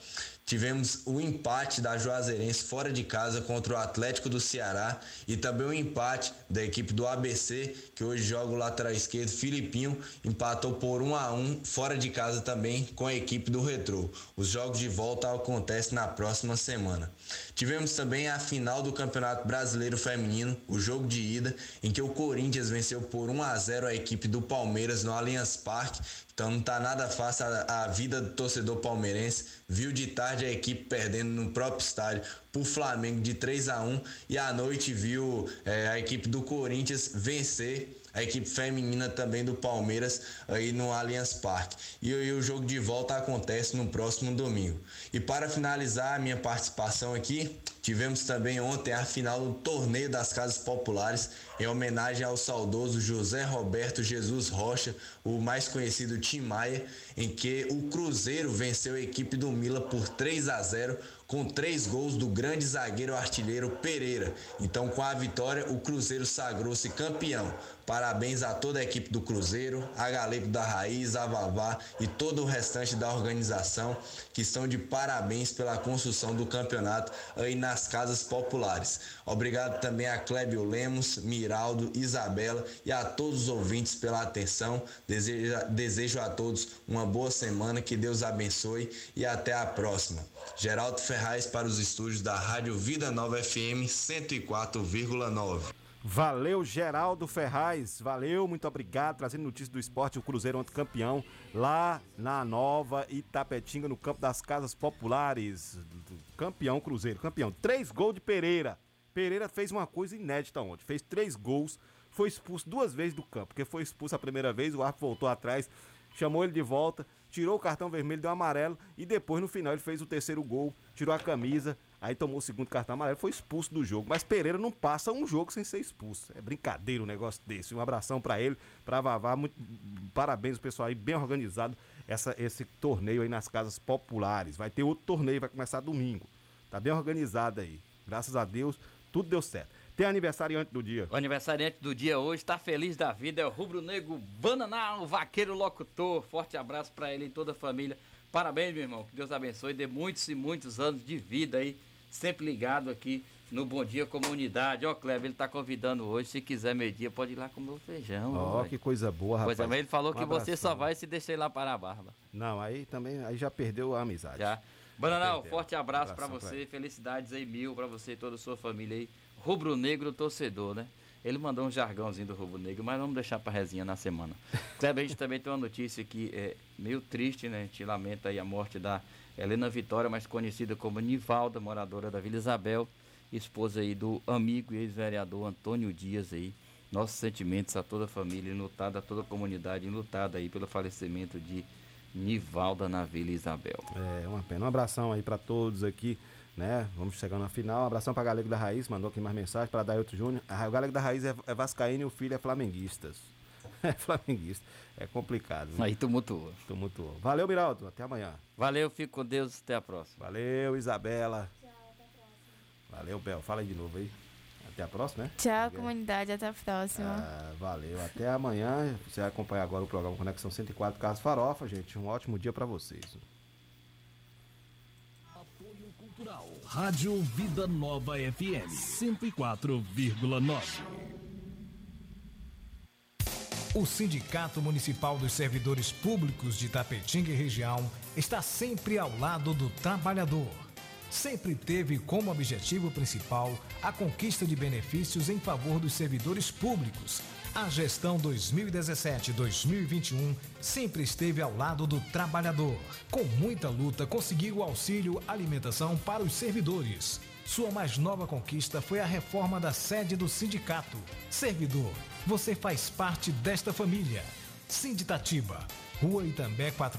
Tivemos o empate da Juazeirense fora de casa contra o Atlético do Ceará e também o empate da equipe do ABC, que hoje joga o lateral esquerdo Filipinho, empatou por 1 a 1 fora de casa também com a equipe do Retrô. Os jogos de volta acontecem na próxima semana. Tivemos também a final do Campeonato Brasileiro Feminino, o jogo de ida, em que o Corinthians venceu por 1 a 0 a equipe do Palmeiras no Allianz Parque então não tá nada fácil a, a, vida do torcedor palmeirense. Viu de tarde a equipe perdendo no próprio estádio pro Flamengo de 3 a 1 e à noite viu é, a equipe do Corinthians vencer a equipe feminina também do Palmeiras aí no Allianz Parque. E, e, o jogo de volta acontece no próximo domingo. E para finalizar a minha participação aqui, tivemos também ontem a final do Torneio das Casas Populares em homenagem ao saudoso José Roberto Jesus Rocha, o mais conhecido Tim Maia, em que o Cruzeiro venceu a equipe do Mila por 3 a 0 com três gols do grande zagueiro artilheiro Pereira. Então, com a vitória, o Cruzeiro sagrou-se campeão. Parabéns a toda a equipe do Cruzeiro, a Galepo da Raiz, a Vavá e todo o restante da organização que estão de parabéns pela construção do campeonato aí nas casas populares. Obrigado também a Clébio Lemos, Miraldo, Isabela e a todos os ouvintes pela atenção. Desejo, desejo a todos uma boa semana, que Deus abençoe e até a próxima. Geraldo Ferraz para os estúdios da Rádio Vida Nova FM 104,9. Valeu, Geraldo Ferraz. Valeu, muito obrigado. Trazendo notícias do esporte, o Cruzeiro ontem campeão lá na Nova Itapetinga, no campo das Casas Populares. Campeão Cruzeiro, campeão. Três gols de Pereira. Pereira fez uma coisa inédita ontem. Fez três gols, foi expulso duas vezes do campo. Porque foi expulso a primeira vez, o árbitro voltou atrás, chamou ele de volta, tirou o cartão vermelho, deu amarelo. E depois, no final, ele fez o terceiro gol, tirou a camisa, Aí tomou o segundo cartão amarelo, foi expulso do jogo. Mas Pereira não passa um jogo sem ser expulso. É brincadeira um negócio desse. Um abração para ele, para Vavá. Muito, parabéns, pessoal aí, bem organizado essa, esse torneio aí nas casas populares. Vai ter outro torneio, vai começar domingo. Tá bem organizado aí. Graças a Deus, tudo deu certo. Tem aniversariante do dia. O aniversariante do dia hoje está feliz da vida, é o Rubro Negro Bananal, vaqueiro locutor. Forte abraço para ele e toda a família. Parabéns, meu irmão. Que Deus abençoe. Dê muitos e muitos anos de vida aí sempre ligado aqui no Bom Dia Comunidade. Ó, Cleber, ele está convidando hoje, se quiser meio-dia, pode ir lá comer o feijão. Ó, que coisa boa, rapaz. Pois é, ele falou um que você só vai se deixar ir lá para a barba. Não, aí também, aí já perdeu a amizade. Já. Bananal, forte abraço para você, pra felicidades aí mil para você e toda a sua família aí. Rubro Negro torcedor, né? Ele mandou um jargãozinho do Rubro Negro, mas vamos deixar para resinha na semana. Kleber, a gente também tem uma notícia que é meio triste, né? A gente lamenta aí a morte da Helena Vitória, mais conhecida como Nivalda, moradora da Vila Isabel, esposa aí do amigo e ex-vereador Antônio Dias aí. Nossos sentimentos a toda a família, lutada a toda a comunidade, lutada aí pelo falecimento de Nivalda na Vila Isabel. É, uma pena. Um abração aí pra todos aqui, né? Vamos chegando na final. Um abração pra Galego da Raiz, mandou aqui mais mensagem para Dailton Júnior. Ah, o Galego da Raiz é, é vascaíno e o filho é flamenguista. É flamenguista. É complicado. viu? Aí tumultua. Tumultuou. Valeu, Miraldo. Até amanhã. Valeu, fico com Deus, até a próxima. Valeu, Isabela. Valeu, Bel. Fala aí de novo aí. Até a próxima, né? Tchau, comunidade. Até a próxima. Ah, valeu. Até amanhã. Você vai acompanhar agora o programa Conexão 104 Carlos Farofa, gente. Um ótimo dia pra vocês. Cultural. Rádio Vida Nova FM 104,9. O Sindicato Municipal dos Servidores Públicos de Tapetinga e região está sempre ao lado do trabalhador. Sempre teve como objetivo principal a conquista de benefícios em favor dos servidores públicos. A gestão 2017-2021 sempre esteve ao lado do trabalhador. Com muita luta, conseguiu o auxílio alimentação para os servidores. Sua mais nova conquista foi a reforma da sede do sindicato. Servidor, você faz parte desta família. Sinditatiba, Rua Itambé 4